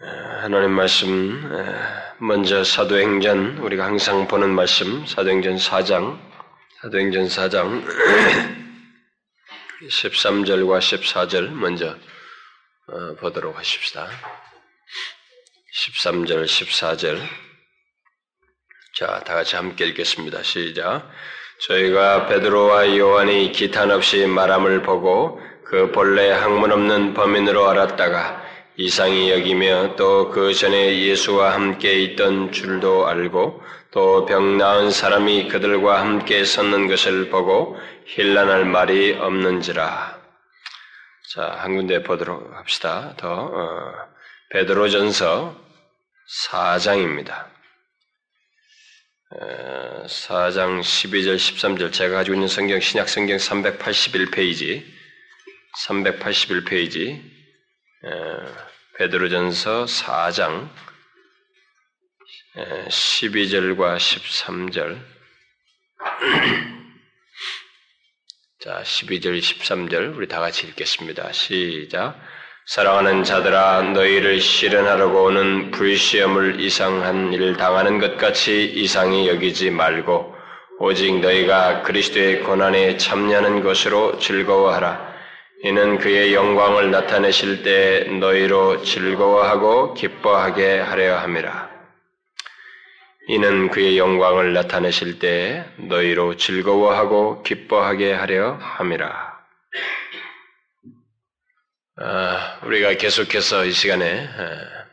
하나님 말씀 먼저 사도행전 우리가 항상 보는 말씀 사도행전 4장 사도행전 4장 13절과 14절 먼저 어, 보도록 하십시다. 13절 14절 자, 다 같이 함께 읽겠습니다. 시작. 저희가 베드로와 요한이 기탄 없이 말함을 보고 그 본래 학문 없는 범인으로 알았다가 이상이 여기며 또 그 전에 예수와 함께 있던 줄도 알고 또 병 나은 사람이 그들과 함께 섰는 것을 보고 힐난할 말이 없는지라. 자, 한 군데 보도록 합시다. 더, 어, 베드로전서 4장입니다. 4장 12절, 13절. 제가 가지고 있는 성경, 신약 성경 381페이지. 381페이지. 베드로전서 4장 12절과 13절. 자, 12절, 13절 우리 다 같이 읽겠습니다. 시작. 사랑하는 자들아 너희를 실현하려고 오는 불시험을 이상한 일 당하는 것 같이 이상히 여기지 말고 오직 너희가 그리스도의 고난에 참여하는 것으로 즐거워하라. 이는 그의 영광을 나타내실 때 너희로 즐거워하고 기뻐하게 하려 함이라. 이는 그의 영광을 나타내실 때 너희로 즐거워하고 기뻐하게 하려 함이라. 아, 우리가 계속해서 이 시간에 아,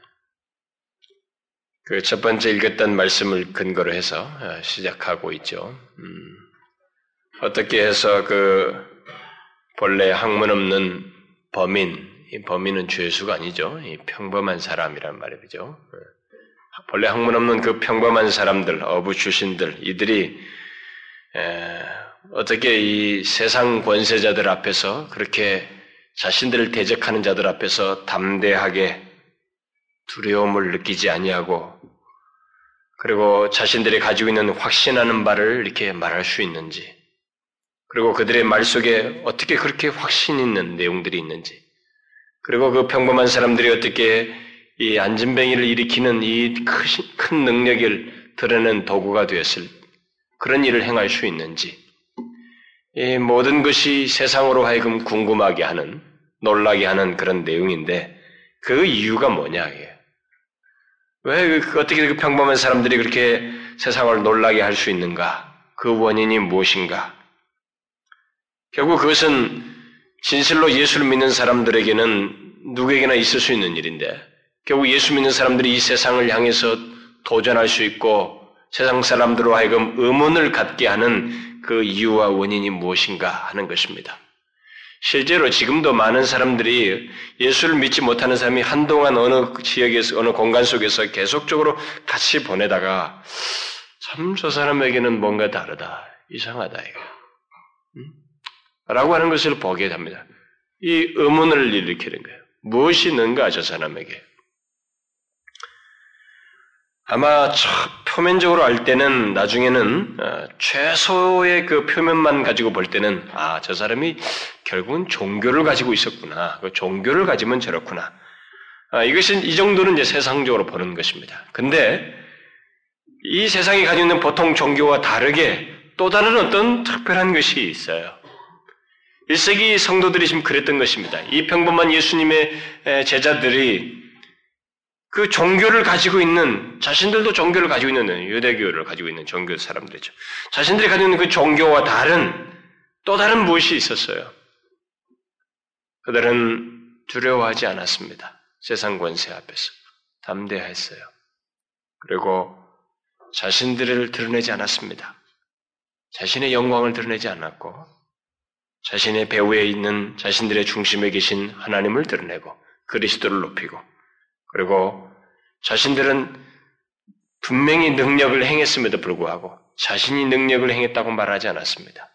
그첫 번째 읽었던 말씀을 근거로 해서 아, 시작하고 있죠. 음, 어떻게 해서 그 본래 학문 없는 범인, 이 범인은 죄수가 아니죠. 이 평범한 사람이란 말이죠. 예. 본래 학문 없는 그 평범한 사람들, 어부 출신들, 이들이 에, 어떻게 이 세상 권세자들 앞에서 그렇게 자신들을 대적하는 자들 앞에서 담대하게 두려움을 느끼지 아니하고 그리고 자신들이 가지고 있는 확신하는 바를 이렇게 말할 수 있는지 그리고 그들의 말 속에 어떻게 그렇게 확신 있는 내용들이 있는지, 그리고 그 평범한 사람들이 어떻게 이 안진뱅이를 일으키는 이 큰 능력을 드러낸 도구가 되었을 그런 일을 행할 수 있는지, 이 모든 것이 세상으로 하여금 궁금하게 하는, 놀라게 하는 그런 내용인데, 그 이유가 뭐냐, 이게. 왜 그, 어떻게 그 평범한 사람들이 그렇게 세상을 놀라게 할 수 있는가? 그 원인이 무엇인가? 결국 그것은 진실로 예수를 믿는 사람들에게는 누구에게나 있을 수 있는 일인데 결국 예수 믿는 사람들이 이 세상을 향해서 도전할 수 있고 세상 사람들로 하여금 의문을 갖게 하는 그 이유와 원인이 무엇인가 하는 것입니다. 실제로 지금도 많은 사람들이 예수를 믿지 못하는 사람이 한동안 어느 지역에서, 어느 공간 속에서 계속적으로 같이 보내다가 참 저 사람에게는 뭔가 다르다. 이상하다, 이거. 라고 하는 것을 보게 됩니다. 이 의문을 일으키는 거예요. 무엇이 있는가, 저 사람에게. 아마 표면적으로 알 때는 나중에는 어, 최소의 그 표면만 가지고 볼 때는 아, 저 사람이 결국은 종교를 가지고 있었구나. 그 종교를 가지면 저렇구나. 아, 이것은 이 정도는 이제 세상적으로 보는 것입니다. 근데 이 세상이 가지고 있는 보통 종교와 다르게 또 다른 어떤 특별한 것이 있어요. 1세기 성도들이 지금 그랬던 것입니다. 이 평범한 예수님의 제자들이 그 종교를 가지고 있는, 자신들도 종교를 가지고 있는, 유대교를 가지고 있는 종교 사람들이죠. 자신들이 가지고 있는 그 종교와 다른, 또 다른 무엇이 있었어요. 그들은 두려워하지 않았습니다. 세상 권세 앞에서. 담대했어요. 그리고 자신들을 드러내지 않았습니다. 자신의 영광을 드러내지 않았고, 자신의 배후에 있는 자신들의 중심에 계신 하나님을 드러내고 그리스도를 높이고 그리고 자신들은 분명히 능력을 행했음에도 불구하고 자신이 능력을 행했다고 말하지 않았습니다.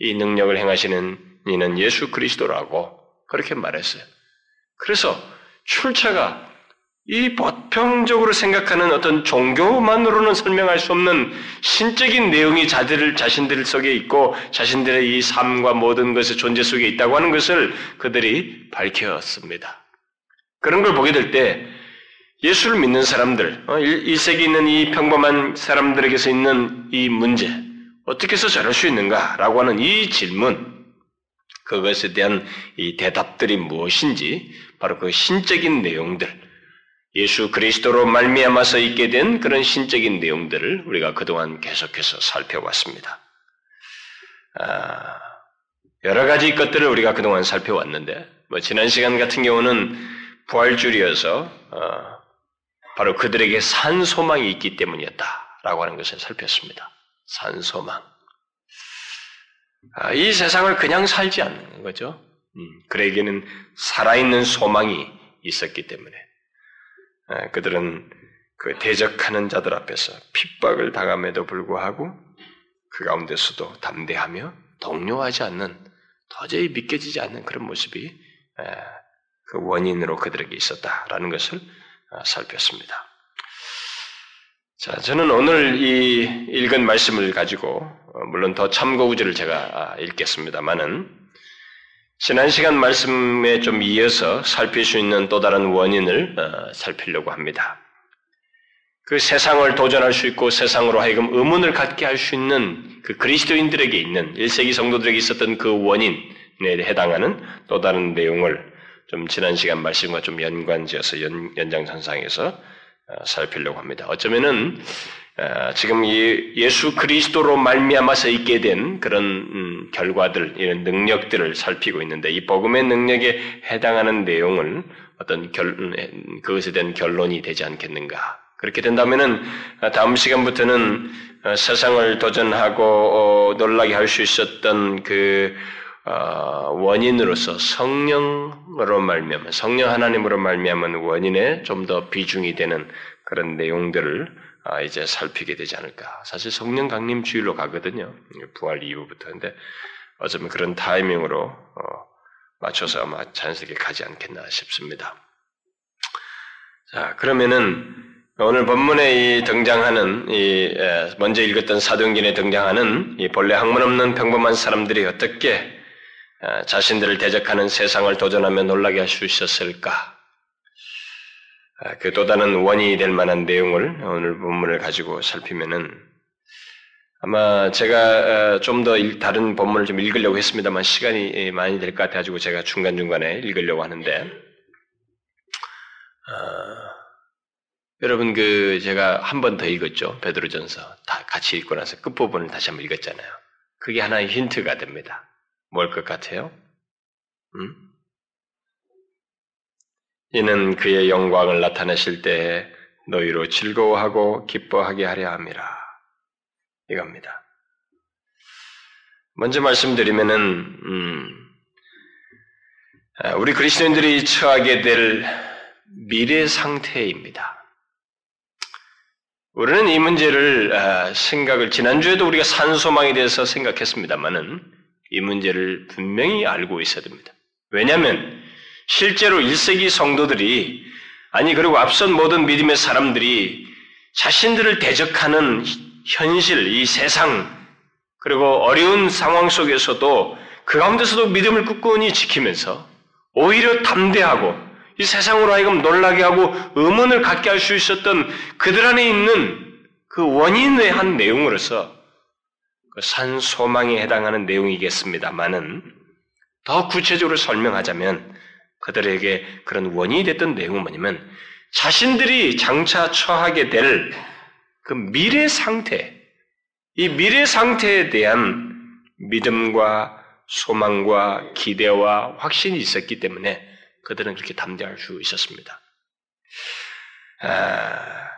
이 능력을 행하시는 이는 예수 그리스도라고 그렇게 말했어요. 그래서 출처가 이 보편적으로 생각하는 어떤 종교만으로는 설명할 수 없는 신적인 내용이 자들 자신들 속에 있고 자신들의 이 삶과 모든 것의 존재 속에 있다고 하는 것을 그들이 밝혔습니다. 그런 걸 보게 될 때 예수를 믿는 사람들, 1세기 어, 있는 이 평범한 사람들에게서 있는 이 문제, 어떻게 해서 저럴 수 있는가라고 하는 이 질문, 그것에 대한 이 대답들이 무엇인지 바로 그 신적인 내용들, 예수 그리스도로 말미암아서 있게 된 그런 신적인 내용들을 우리가 그동안 계속해서 살펴왔습니다. 아, 여러 가지 것들을 우리가 그동안 살펴왔는데, 뭐 지난 시간 같은 경우는 부활줄이어서 어, 바로 그들에게 산 소망이 있기 때문이었다라고 하는 것을 살폈습니다. 산 소망. 아, 이 세상을 그냥 살지 않는 거죠. 음, 그에게는 살아있는 소망이 있었기 때문에 아, 그들은 그 대적하는 자들 앞에서 핍박을 당함에도 불구하고 그 가운데서도 담대하며 동요하지 않는 도저히 믿겨지지 않는 그런 모습이 아, 그 원인으로 그들에게 있었다라는 것을 아, 살폈습니다. 자, 저는 오늘 이 읽은 말씀을 가지고 어, 물론 더 참고 구절을 제가 아, 읽겠습니다만은 지난 시간 말씀에 좀 이어서 살필 수 있는 또 다른 원인을 어, 살피려고 합니다. 그 세상을 도전할 수 있고 세상으로 하여금 의문을 갖게 할 수 있는 그 그리스도인들에게 있는 1세기 성도들에게 있었던 그 원인에 해당하는 또 다른 내용을 좀 지난 시간 말씀과 좀 연관지어서 연, 연장선상에서 어, 살피려고 합니다. 어쩌면은 어, 지금 이 예수 그리스도로 말미암아서 있게 된 그런 음, 결과들, 이런 능력들을 살피고 있는데 이 복음의 능력에 해당하는 내용을 어떤 결, 음, 그것에 대한 결론이 되지 않겠는가? 그렇게 된다면은 어, 다음 시간부터는 세상을 도전하고 놀라게 할 수 있었던 그 어, 원인으로서 성령으로 말미암아 성령 하나님으로 말미암은 원인에 좀 더 비중이 되는 그런 내용들을 아, 이제 살피게 되지 않을까. 사실 성령 강림 주일로 가거든요. 부활 이후부터. 근데 어쩌면 그런 타이밍으로 어, 맞춰서 아마 자연스럽게 가지 않겠나 싶습니다. 자, 그러면은 오늘 본문에 이 등장하는 이 먼저 읽었던 사도행전에 등장하는 이 본래 학문 없는 평범한 사람들이 어떻게 어, 자신들을 대적하는 세상을 도전하며 놀라게 할 수 있었을까? 어, 그또 다른 원인이 될 만한 내용을 오늘 본문을 가지고 살피면은 아마 제가 어, 좀더 다른 본문을 좀 읽으려고 했습니다만 시간이 많이 될 것 같아가지고 제가 중간중간에 읽으려고 하는데, 어, 여러분 그 제가 한 번 더 읽었죠. 베드로전서 다 같이 읽고 나서 끝 부분을 다시 한번 읽었잖아요. 그게 하나의 힌트가 됩니다. 뭘 것 같아요? 음? 이는 그의 영광을 나타내실 때 너희로 즐거워하고 기뻐하게 하려 함이라. 이겁니다. 먼저 말씀드리면은 음, 아, 우리 그리스도인들이 처하게 될 미래 상태입니다. 우리는 이 문제를 아, 생각을 지난주에도 우리가 산소망에 대해서 생각했습니다만은 이 문제를 분명히 알고 있어야 됩니다. 왜냐하면 실제로 1세기 성도들이 아니 그리고 앞선 모든 믿음의 사람들이 자신들을 대적하는 현실, 이 세상 그리고 어려운 상황 속에서도 그 가운데서도 믿음을 꿋꿋이 지키면서 오히려 담대하고 이 세상으로 하여금 놀라게 하고 의문을 갖게 할 수 있었던 그들 안에 있는 그 원인의 한 내용으로서 그 산 소망에 해당하는 내용이겠습니다만은 더 구체적으로 설명하자면 그들에게 그런 원인이 됐던 내용은 뭐냐면 자신들이 장차 처하게 될 그 미래 상태, 이 미래 상태에 대한 믿음과 소망과 기대와 확신이 있었기 때문에 그들은 그렇게 담대할 수 있었습니다. 아,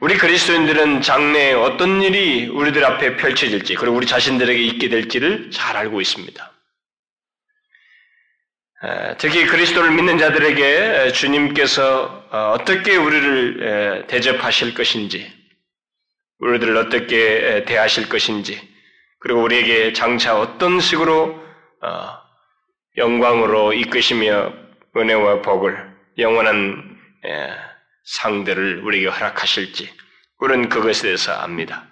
우리 그리스도인들은 장래에 어떤 일이 우리들 앞에 펼쳐질지, 그리고 우리 자신들에게 있게 될지를 잘 알고 있습니다. 특히 그리스도를 믿는 자들에게 주님께서 어, 어떻게 우리를 대접하실 것인지, 우리들을 어떻게 대하실 것인지, 그리고 우리에게 장차 어떤 식으로 어, 영광으로 이끄시며 은혜와 복을 영원한 상대를 우리에게 허락하실지 우리는 그것에 대해서 압니다.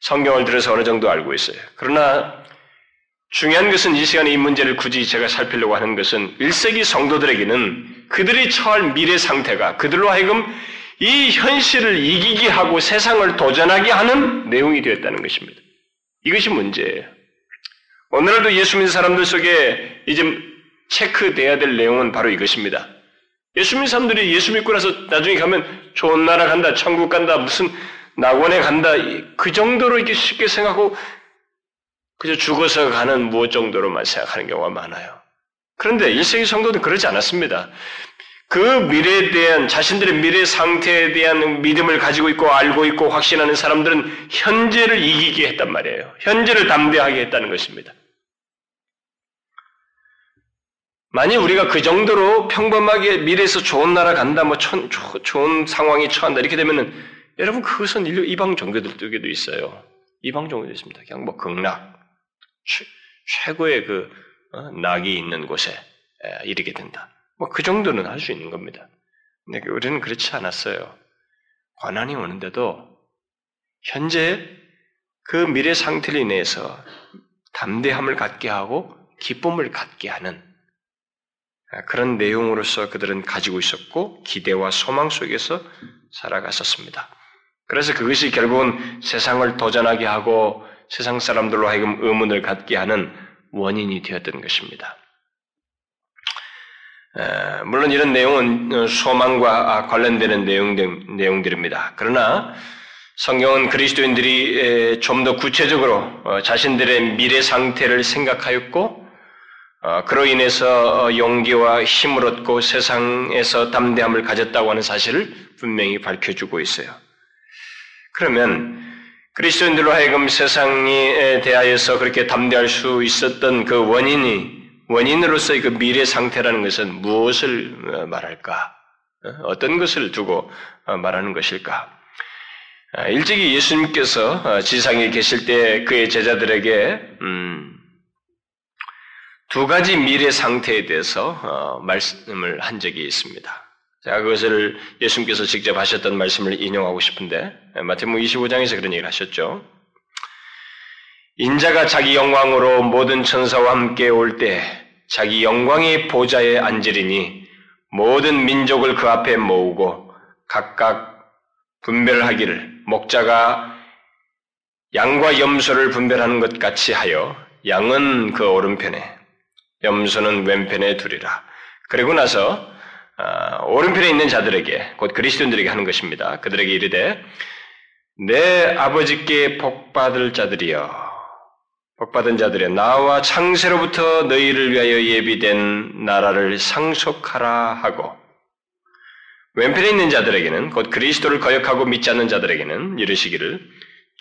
성경을 들어서 어느 정도 알고 있어요. 그러나 중요한 것은 이 시간에 이 문제를 굳이 제가 살피려고 하는 것은 1세기 성도들에게는 그들이 처할 미래 상태가 그들로 하여금 이 현실을 이기게 하고 세상을 도전하게 하는 내용이 되었다는 것입니다. 이것이 문제예요. 오늘날도 예수 믿는 사람들 속에 이제 체크돼야 될 내용은 바로 이것입니다. 예수 믿는 사람들이 예수 믿고 나서 나중에 가면 좋은 나라 간다, 천국 간다, 무슨 낙원에 간다, 그 정도로 이렇게 쉽게 생각하고 그저 죽어서 가는 무엇 정도로만 생각하는 경우가 많아요. 그런데 1세기 성도는 그러지 않았습니다. 그 미래에 대한 자신들의 미래 상태에 대한 믿음을 가지고 있고 알고 있고 확신하는 사람들은 현재를 이기게 했단 말이에요. 현재를 담대하게 했다는 것입니다. 만약 우리가 그 정도로 평범하게 미래에서 좋은 나라 간다, 뭐 천, 좋은 상황이 처한다 이렇게 되면은 여러분 그것은 이방 종교들에게도 있어요. 이방 종교도 있습니다. 그냥 뭐 극락, 최, 고의 그 어, 낙이 있는 곳에 이르게 된다. 뭐 그 정도는 할 수 있는 겁니다. 근데 우리는 그렇지 않았어요. 관한이 오는데도 현재 그 미래 상태를 인해서 담대함을 갖게 하고 기쁨을 갖게 하는 그런 내용으로서 그들은 가지고 있었고 기대와 소망 속에서 살아갔었습니다. 그래서 그것이 결국은 세상을 도전하게 하고 세상 사람들로 하여금 의문을 갖게 하는 원인이 되었던 것입니다. 물론 이런 내용은 소망과 관련되는 내용들, 내용들입니다. 그러나 성경은 그리스도인들이 좀 더 구체적으로 어, 자신들의 미래 상태를 생각하였고, 어, 그로 인해서 어, 용기와 힘을 얻고 세상에서 담대함을 가졌다고 하는 사실을 분명히 밝혀주고 있어요. 그러면 그리스도인들로 하여금 세상에 대하여서 그렇게 담대할 수 있었던 그 원인이 원인으로서의 그 미래 상태라는 것은 무엇을 어, 말할까? 어, 어떤 것을 두고 어, 말하는 것일까? 아, 일찍이 예수님께서 지상에 계실 때 그의 제자들에게 음, 두 가지 미래 상태에 대해서 말씀을 한 적이 있습니다. 제가 그것을 예수님께서 직접 하셨던 말씀을 인용하고 싶은데 마태복음 25장에서 그런 얘기를 하셨죠. 인자가 자기 영광으로 모든 천사와 함께 올 때 자기 영광의 보좌에 앉으리니 모든 민족을 그 앞에 모으고 각각 분별하기를 목자가 양과 염소를 분별하는 것 같이 하여 양은 그 오른편에 염소는 왼편에 두리라. 그리고 나서 어, 오른편에 있는 자들에게 곧 그리스도인들에게 하는 것입니다. 그들에게 이르되 내 아버지께 복받을 자들이여 복받은 자들의 나와 창세로부터 너희를 위하여 예비된 나라를 상속하라 하고 왼편에 있는 자들에게는 곧 그리스도를 거역하고 믿지 않는 자들에게는 이르시기를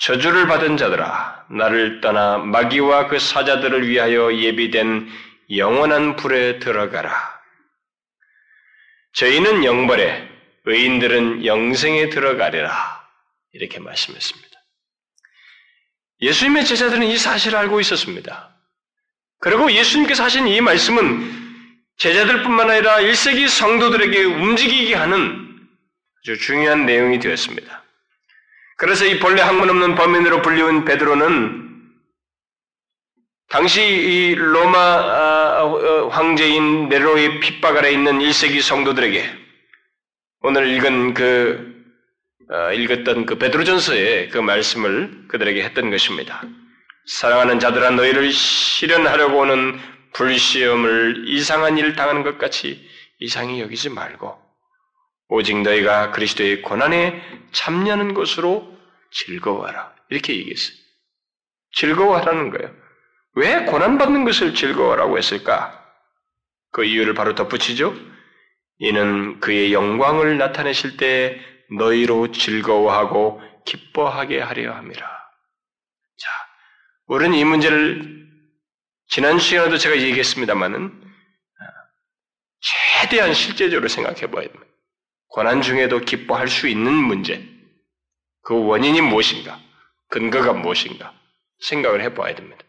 저주를 받은 자들아 나를 떠나 마귀와 그 사자들을 위하여 예비된 영원한 불에 들어가라 저희는 영벌에 의인들은 영생에 들어가리라. 이렇게 말씀했습니다. 예수님의 제자들은 이 사실을 알고 있었습니다. 그리고 예수님께서 하신 이 말씀은 제자들뿐만 아니라 1세기 성도들에게 움직이게 하는 아주 중요한 내용이 되었습니다. 그래서 이 본래 학문 없는 범인으로 불리운 베드로는 당시 이 로마 아, 어, 황제인 네로의 핍박 아래 있는 1세기 성도들에게 오늘 읽은 그 어, 읽었던 그 베드로전서의 그 말씀을 그들에게 했던 것입니다. 사랑하는 자들아 너희를 실현하려고 오는 불시험을 이상한 일을 당하는 것 같이 이상히 여기지 말고 오직 너희가 그리스도의 고난에 참여하는 것으로 즐거워하라. 이렇게 얘기했어요. 즐거워하라는 거예요. 왜 고난받는 것을 즐거워라고 했을까? 그 이유를 바로 덧붙이죠. 이는 그의 영광을 나타내실 때 너희로 즐거워하고 기뻐하게 하려 함이라. 자, 우리는 이 문제를 지난 시간에도 제가 얘기했습니다만은 아, 최대한 실제적으로 생각해 봐야 됩니다. 고난 중에도 기뻐할 수 있는 문제, 그 원인이 무엇인가, 근거가 무엇인가 생각을 해 봐야 됩니다.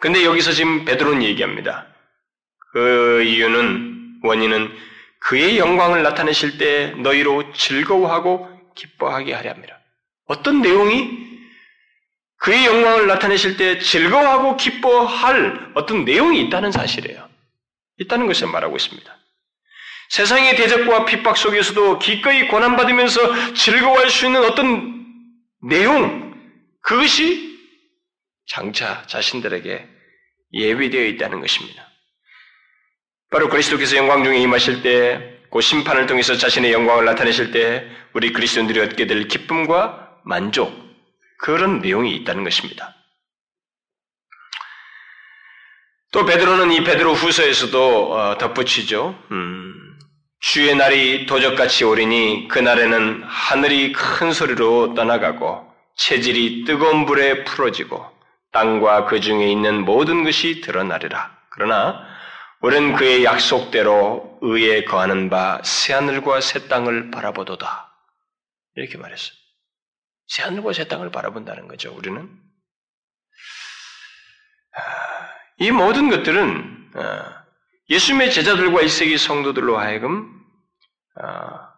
근데 여기서 지금 베드로는 얘기합니다. 그 이유는 원인은 그의 영광을 나타내실 때 너희로 즐거워하고 기뻐하게 하려 합니다. 어떤 내용이 그의 영광을 나타내실 때 즐거워하고 기뻐할 어떤 내용이 있다는 사실이에요. 있다는 것을 말하고 있습니다. 세상의 대적과 핍박 속에서도 기꺼이 고난받으면서 즐거워할 수 있는 어떤 내용, 그것이 장차 자신들에게 예비되어 있다는 것입니다. 바로 그리스도께서 영광 중에 임하실 때, 그 심판을 통해서 자신의 영광을 나타내실 때, 우리 그리스도인들이 얻게 될 기쁨과 만족, 그런 내용이 있다는 것입니다. 또 베드로는 이 베드로 후서에서도 어, 덧붙이죠. 음, 주의 날이 도적같이 오리니 그날에는 하늘이 큰 소리로 떠나가고 체질이 뜨거운 불에 풀어지고 땅과 그 중에 있는 모든 것이 드러나리라. 그러나 우리는 그의 약속대로 의에 거하는 바 새하늘과 새 땅을 바라보도다. 이렇게 말했어요. 새하늘과 새 땅을 바라본다는 거죠, 우리는. 이 모든 것들은 어, 예수님의 제자들과 1세기 성도들로 하여금 어,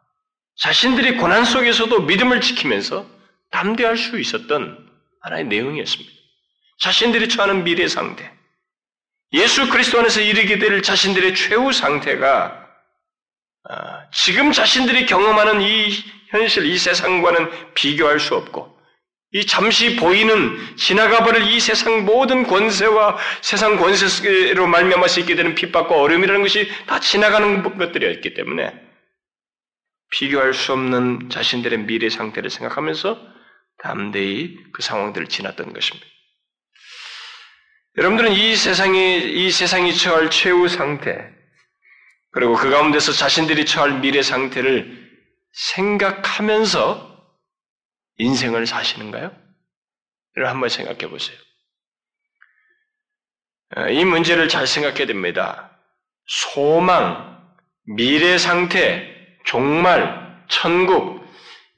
자신들이 고난 속에서도 믿음을 지키면서 담대할 수 있었던 하나의 내용이었습니다. 자신들이 처하는 미래 상태, 예수 그리스도 안에서 이르게 될 자신들의 최후 상태가 어, 지금 자신들이 경험하는 이 현실, 이 세상과는 비교할 수 없고 이 잠시 보이는 지나가 버릴 이 세상 모든 권세와 세상 권세로 말미암아 서 있게 되는 핍박과 어려움이라는 것이 다 지나가는 것들이었기 때문에 비교할 수 없는 자신들의 미래 상태를 생각하면서 담대히 그 상황들을 지났던 것입니다. 여러분들은 이 세상이 이 세상이 처할 최후 상태 그리고 그 가운데서 자신들이 처할 미래 상태를 생각하면서 인생을 사시는가요? 이를 한번 생각해 보세요. 어, 이 문제를 잘 생각해야 됩니다. 소망, 미래 상태, 종말, 천국,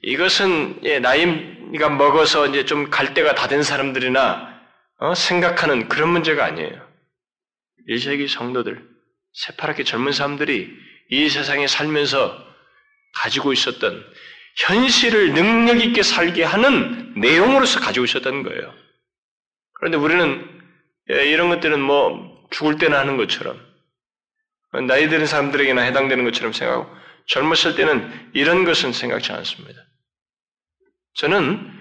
이것은 예, 나이가 먹어서 이제 좀 갈 때가 다 된 사람들이나 어, 생각하는 그런 문제가 아니에요. 1세기 성도들, 새파랗게 젊은 사람들이 이 세상에 살면서 가지고 있었던 현실을 능력 있게 살게 하는 내용으로서 가지고 있었던 거예요. 그런데 우리는 예, 이런 것들은 뭐 죽을 때나 하는 것처럼 나이 드는 사람들에게나 해당되는 것처럼 생각하고 젊었을 때는 이런 것은 생각지 않습니다. 저는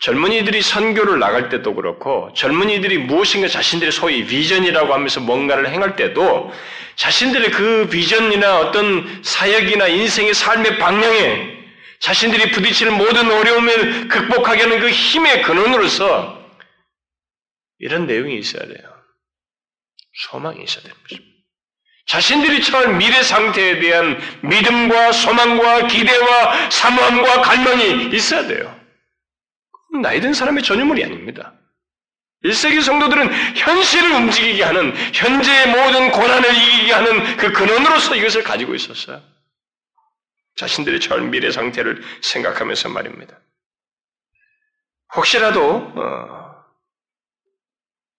젊은이들이 선교를 나갈 때도 그렇고 젊은이들이 무엇인가 자신들의 소위 비전이라고 하면서 뭔가를 행할 때도 자신들의 그 비전이나 어떤 사역이나 인생의 삶의 방향에 자신들이 부딪히는 모든 어려움을 극복하게 하는 그 힘의 근원으로서 이런 내용이 있어야 돼요. 소망이 있어야 되는 것입니다. 자신들이 처한 미래 상태에 대한 믿음과 소망과 기대와 사모함과 갈망이 있어야 돼요. 나이 든 사람의 전유물이 아닙니다. 1세기 성도들은 현실을 움직이게 하는, 현재의 모든 고난을 이기게 하는 그 근원으로서 이것을 가지고 있었어요. 자신들의 전 미래 상태를 생각하면서 말입니다. 혹시라도 어,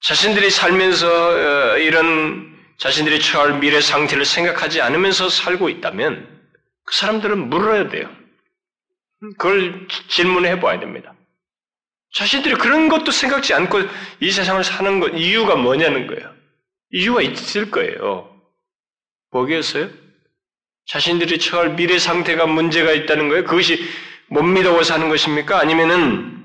자신들이 살면서 어, 이런 자신들이 처할 미래 상태를 생각하지 않으면서 살고 있다면 그 사람들은 물어야 돼요. 그걸 질문해 봐야 됩니다. 자신들이 그런 것도 생각지 않고 이 세상을 사는 것 이유가 뭐냐는 거예요. 이유가 있을 거예요. 뭐겠어요? 자신들이 처할 미래 상태가 문제가 있다는 거예요? 그것이 못 믿어서 하는 것입니까? 아니면은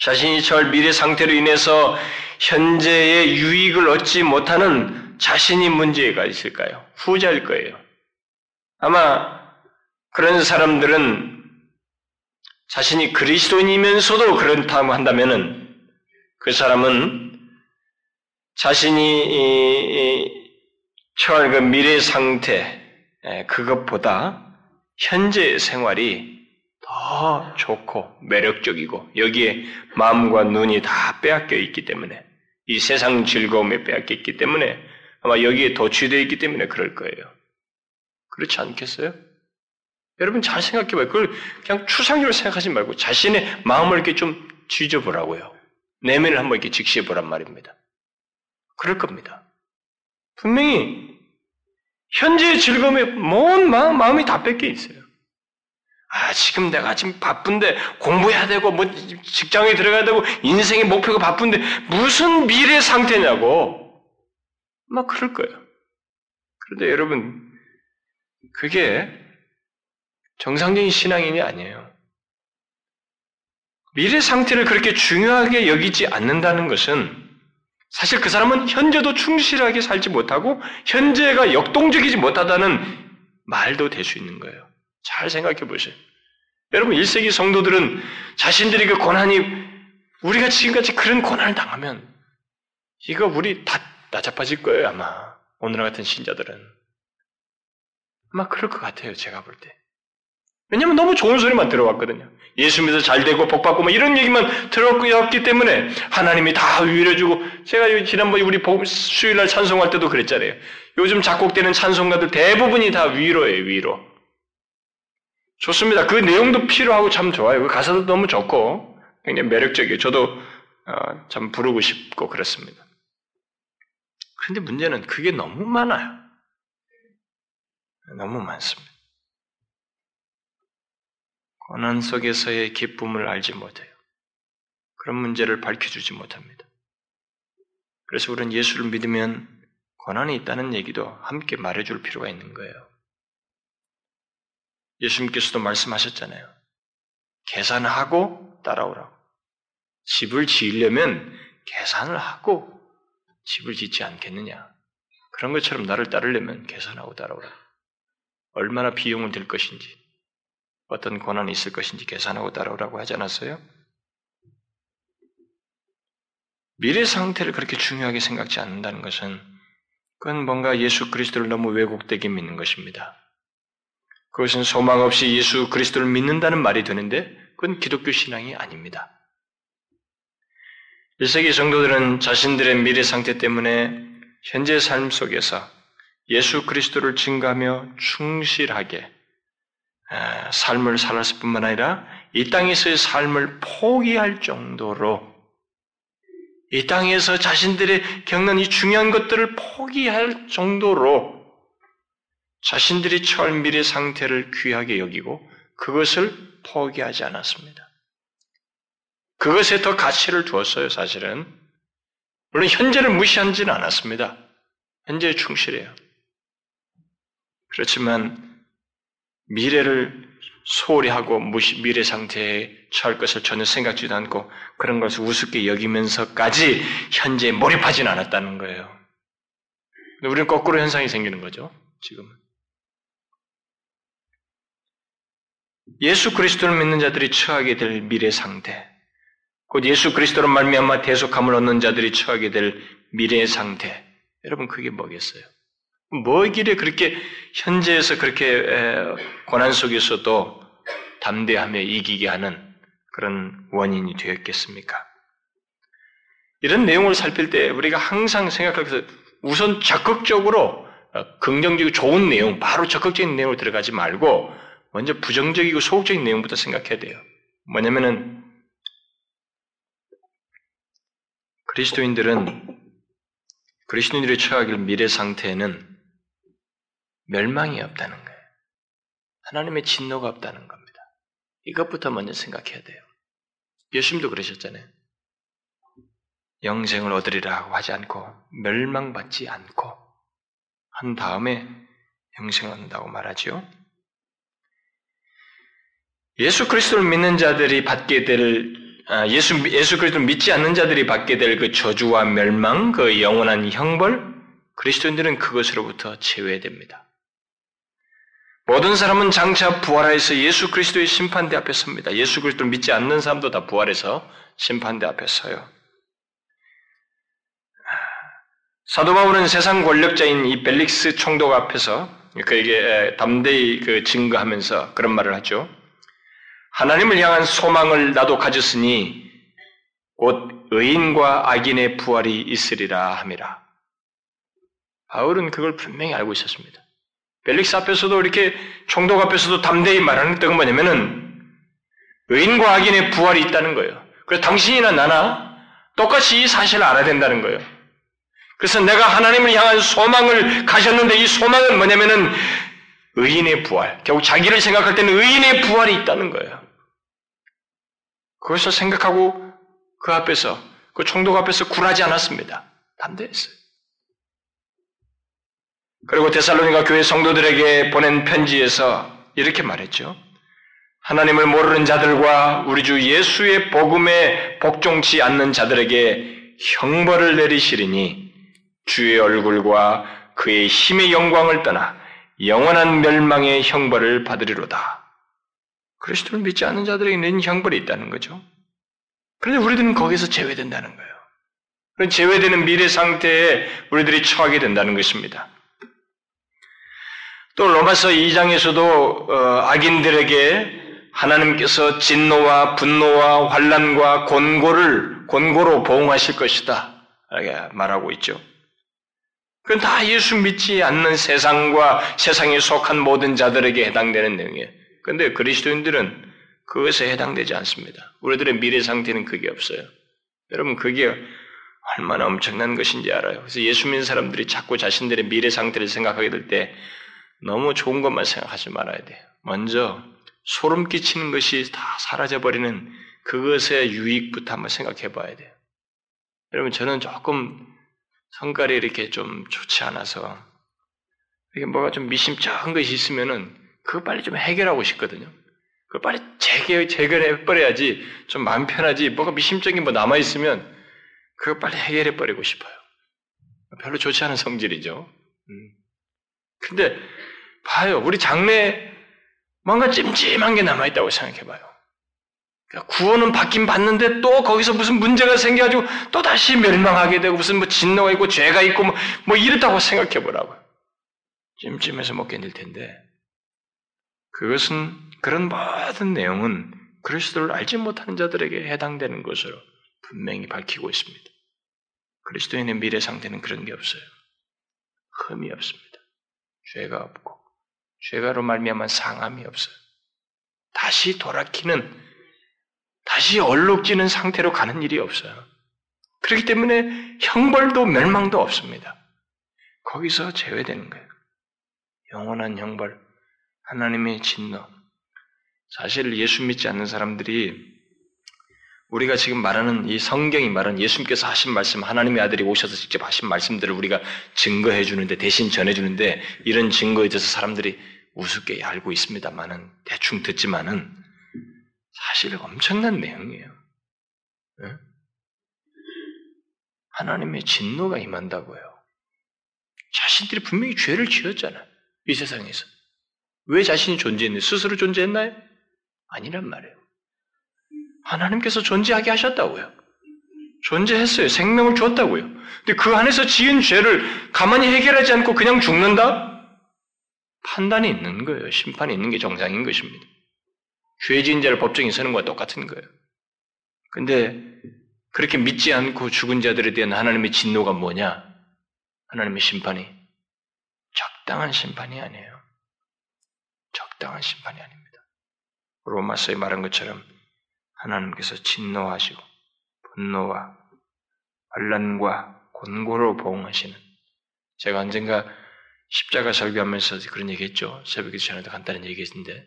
자신이 처할 미래 상태로 인해서 현재의 유익을 얻지 못하는 자신이 문제가 있을까요? 후자일 거예요. 아마 그런 사람들은 자신이 그리스도인이면서도 그렇다고 한다면은 그 사람은 자신이 처할 그 미래 상태, 예, 그것보다 현재 생활이 더 좋고 매력적이고 여기에 마음과 눈이 다 빼앗겨 있기 때문에 이 세상 즐거움에 빼앗겨 있기 때문에 아마 여기에 도취되어 있기 때문에 그럴 거예요. 그렇지 않겠어요? 여러분 잘 생각해봐요. 그걸 그냥 추상적으로 생각하지 말고 자신의 마음을 이렇게 좀 쥐져보라고요. 내면을 한번 이렇게 직시해보란 말입니다. 그럴 겁니다. 분명히 현재의 즐거움에 먼 마음, 마음이 다 뺏겨 있어요. 아, 지금 내가 지금 바쁜데 공부해야 되고 뭐 직장에 들어가야 되고 인생의 목표가 바쁜데 무슨 미래 상태냐고. 막 그럴 거예요. 그런데 여러분, 그게 정상적인 신앙인이 아니에요. 미래 상태를 그렇게 중요하게 여기지 않는다는 것은 사실 그 사람은 현재도 충실하게 살지 못하고 현재가 역동적이지 못하다는 말도 될 수 있는 거예요. 잘 생각해 보세요. 여러분, 1세기 성도들은 자신들이 그 고난이 우리가 지금까지 그런 고난을 당하면 이거 우리 다 나자빠질 거예요, 아마. 오늘 같은 신자들은. 아마 그럴 것 같아요, 제가 볼 때. 왜냐면 너무 좋은 소리만 들어왔거든요. 예수 믿어 잘 되고 복 받고 뭐 이런 얘기만 들었기 때문에 하나님이 다 위로해주고 제가 지난번에 우리 수요일날 찬송할 때도 그랬잖아요. 요즘 작곡되는 찬송가들 대부분이 다 위로예요, 위로. 좋습니다. 그 내용도 필요하고 참 좋아요. 그 가사도 너무 좋고 굉장히 매력적이에요. 저도 어, 참 부르고 싶고 그렇습니다. 그런데 문제는 그게 너무 많아요. 너무 많습니다. 고난 속에서의 기쁨을 알지 못해요. 그런 문제를 밝혀주지 못합니다. 그래서 우리는 예수를 믿으면 고난이 있다는 얘기도 함께 말해줄 필요가 있는 거예요. 예수님께서도 말씀하셨잖아요. 계산하고 따라오라고. 집을 지으려면 계산을 하고 집을 짓지 않겠느냐. 그런 것처럼 나를 따르려면 계산하고 따라오라. 얼마나 비용을 들 것인지, 어떤 고난이 있을 것인지 계산하고 따라오라고 하지 않았어요? 미래 상태를 그렇게 중요하게 생각지 않는다는 것은 그건 뭔가 예수 그리스도를 너무 왜곡되게 믿는 것입니다. 그것은 소망 없이 예수 그리스도를 믿는다는 말이 되는데 그건 기독교 신앙이 아닙니다. 1세기 성도들은 자신들의 미래 상태 때문에 현재 삶 속에서 예수 그리스도를 증가하며 충실하게 아, 삶을 살았을 뿐만 아니라 이 땅에서의 삶을 포기할 정도로 이 땅에서 자신들의 겪는 이 중요한 것들을 포기할 정도로 자신들이 미래 상태를 귀하게 여기고 그것을 포기하지 않았습니다. 그것에 더 가치를 두었어요, 사실은. 물론 현재를 무시하지는 않았습니다. 현재에 충실해요. 그렇지만 미래를 소홀히 하고 무시, 미래 상태에 처할 것을 전혀 생각지도 않고 그런 것을 우습게 여기면서까지 현재에 몰입하진 않았다는 거예요. 근데 우리는 거꾸로 현상이 생기는 거죠, 지금은. 예수 그리스도를 믿는 자들이 처하게 될 미래 상태, 곧 예수 그리스도로 말미암아 대속함을 얻는 자들이 처하게 될 미래의 상태, 여러분 그게 뭐겠어요? 뭐길래 그렇게 현재에서 그렇게 고난 속에서도 담대하며 이기게 하는 그런 원인이 되었겠습니까? 이런 내용을 살필 때 우리가 항상 생각하면서 우선 적극적으로 어, 긍정적이고 좋은 내용, 바로 적극적인 내용으로 들어가지 말고 먼저 부정적이고 소극적인 내용부터 생각해야 돼요. 뭐냐면은 그리스도인들은 그리스도인들의 처하길 미래 상태에는 멸망이 없다는 거예요. 하나님의 진노가 없다는 겁니다. 이것부터 먼저 생각해야 돼요. 예수님도 그러셨잖아요. 영생을 얻으리라 하지 않고 멸망받지 않고 한 다음에 영생을 얻는다고 말하죠. 예수 그리스도를 믿는 자들이 받게 될 아, 예수 예수 그리스도를 믿지 않는 자들이 받게 될 그 저주와 멸망, 그 영원한 형벌, 그리스도인들은 그것으로부터 제외됩니다. 모든 사람은 장차 부활하여서 예수 그리스도의 심판대 앞에 섭니다. 예수 그리스도를 믿지 않는 사람도 다 부활해서 심판대 앞에 서요. 사도 바울은 세상 권력자인 이 벨릭스 총독 앞에서 그에게 담대히 그 증거하면서 그런 말을 하죠. 하나님을 향한 소망을 나도 가졌으니 곧 의인과 악인의 부활이 있으리라 함이라. 바울은 그걸 분명히 알고 있었습니다. 벨릭스 앞에서도 이렇게 총독 앞에서도 담대히 말하는 뜻은 뭐냐면은 의인과 악인의 부활이 있다는 거예요. 그래서 당신이나 나나 똑같이 이 사실을 알아야 된다는 거예요. 그래서 내가 하나님을 향한 소망을 가졌는데 이 소망은 뭐냐면은 의인의 부활, 결국 자기를 생각할 때는 의인의 부활이 있다는 거예요. 그것을 생각하고 그 앞에서, 그 총독 앞에서 굴하지 않았습니다. 담대했어요. 그리고 데살로니가 교회 성도들에게 보낸 편지에서 이렇게 말했죠. 하나님을 모르는 자들과 우리 주 예수의 복음에 복종치 않는 자들에게 형벌을 내리시리니 주의 얼굴과 그의 힘의 영광을 떠나 영원한 멸망의 형벌을 받으리로다. 그리스도를 믿지 않는 자들에게는 형벌이 있다는 거죠. 그런데 우리들은 거기서 제외된다는 거예요. 그런 제외되는 미래 상태에 우리들이 처하게 된다는 것입니다. 또 로마서 2장에서도 어, 악인들에게 하나님께서 진노와 분노와 환란과 곤고를 곤고로 보응하실 것이다. 말하고 있죠. 그건 다 예수 믿지 않는 세상과 세상에 속한 모든 자들에게 해당되는 내용이에요. 그런데 그리스도인들은 그것에 해당되지 않습니다. 우리들의 미래 상태는 그게 없어요. 여러분 그게 얼마나 엄청난 것인지 알아요. 그래서 예수 믿는 사람들이 자꾸 자신들의 미래 상태를 생각하게 될 때 너무 좋은 것만 생각하지 말아야 돼요. 먼저 소름 끼치는 것이 다 사라져버리는 그것의 유익부터 한번 생각해 봐야 돼요. 여러분 저는 조금 성깔이 이렇게 좀 좋지 않아서 이게 뭐가 좀 미심쩍은 것이 있으면은 그거 빨리 좀 해결하고 싶거든요. 그걸 빨리 재개, 재결해 버려야지 좀 마음 편하지 뭐가 미심쩍인 뭐 남아 있으면 그거 빨리 해결해 버리고 싶어요. 별로 좋지 않은 성질이죠. 음. 근데 봐요. 우리 장래에 뭔가 찜찜한 게 남아 있다고 생각해 봐요. 그러니까 구원은 받긴 받는데 또 거기서 무슨 문제가 생겨가지고 또 다시 멸망하게 되고 무슨 뭐 진노가 있고 죄가 있고 뭐, 뭐 이렇다고 생각해 보라고요. 찜찜해서 못 견딜 텐데 그것은 그런 모든 내용은 그리스도를 알지 못하는 자들에게 해당되는 것으로 분명히 밝히고 있습니다. 그리스도인의 미래 상태는 그런 게 없어요. 흠이 없습니다. 죄가 없고 죄가로 말미암은 상함이 없어요. 다시 돌아키는 다시 얼룩지는 상태로 가는 일이 없어요. 그렇기 때문에 형벌도 멸망도 없습니다. 거기서 제외되는 거예요. 영원한 형벌, 하나님의 진노. 사실 예수 믿지 않는 사람들이 우리가 지금 말하는 이 성경이 말하는 예수님께서 하신 말씀, 하나님의 아들이 오셔서 직접 하신 말씀들을 우리가 증거해 주는데, 대신 전해 주는데, 이런 증거에 대해서 사람들이 우습게 알고 있습니다만은, 대충 듣지만은, 사실 엄청난 내용이에요. 네? 하나님의 진노가 임한다고요. 자신들이 분명히 죄를 지었잖아. 이 세상에서. 왜 자신이 존재했나요? 스스로 존재했나요? 아니란 말이에요. 하나님께서 존재하게 하셨다고요. 존재했어요. 생명을 줬다고요. 근데 그 안에서 지은 죄를 가만히 해결하지 않고 그냥 죽는다? 판단이 있는 거예요. 심판이 있는 게 정상인 것입니다. 죄 지은 자를 법정에 서는 것과 똑같은 거예요. 근데 그렇게 믿지 않고 죽은 자들에 대한 하나님의 진노가 뭐냐? 하나님의 심판이 적당한 심판이 아니에요. 적당한 심판이 아닙니다. 로마서에 말한 것처럼 하나님께서 진노하시고 분노와 반란과 곤고로 보응하시는 제가 언젠가 십자가 설교하면서 그런 얘기했죠. 새벽에 전에도 간단한 얘기했는데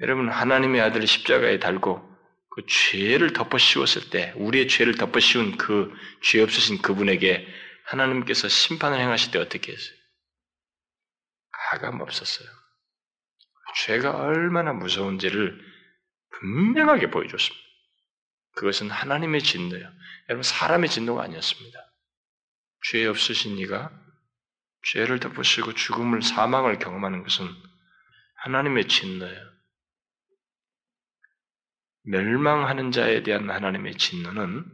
여러분 하나님의 아들을 십자가에 달고 그 죄를 덮어 씌웠을 때 우리의 죄를 덮어 씌운 그 죄 없으신 그분에게 하나님께서 심판을 행하실 때 어떻게 했어요? 가감 없었어요. 죄가 얼마나 무서운지를 분명하게 보여줬습니다. 그것은 하나님의 진노예요. 여러분 사람의 진노가 아니었습니다. 죄 없으신 이가 죄를 덮으시고 죽음을 사망을 경험하는 것은 하나님의 진노예요. 멸망하는 자에 대한 하나님의 진노는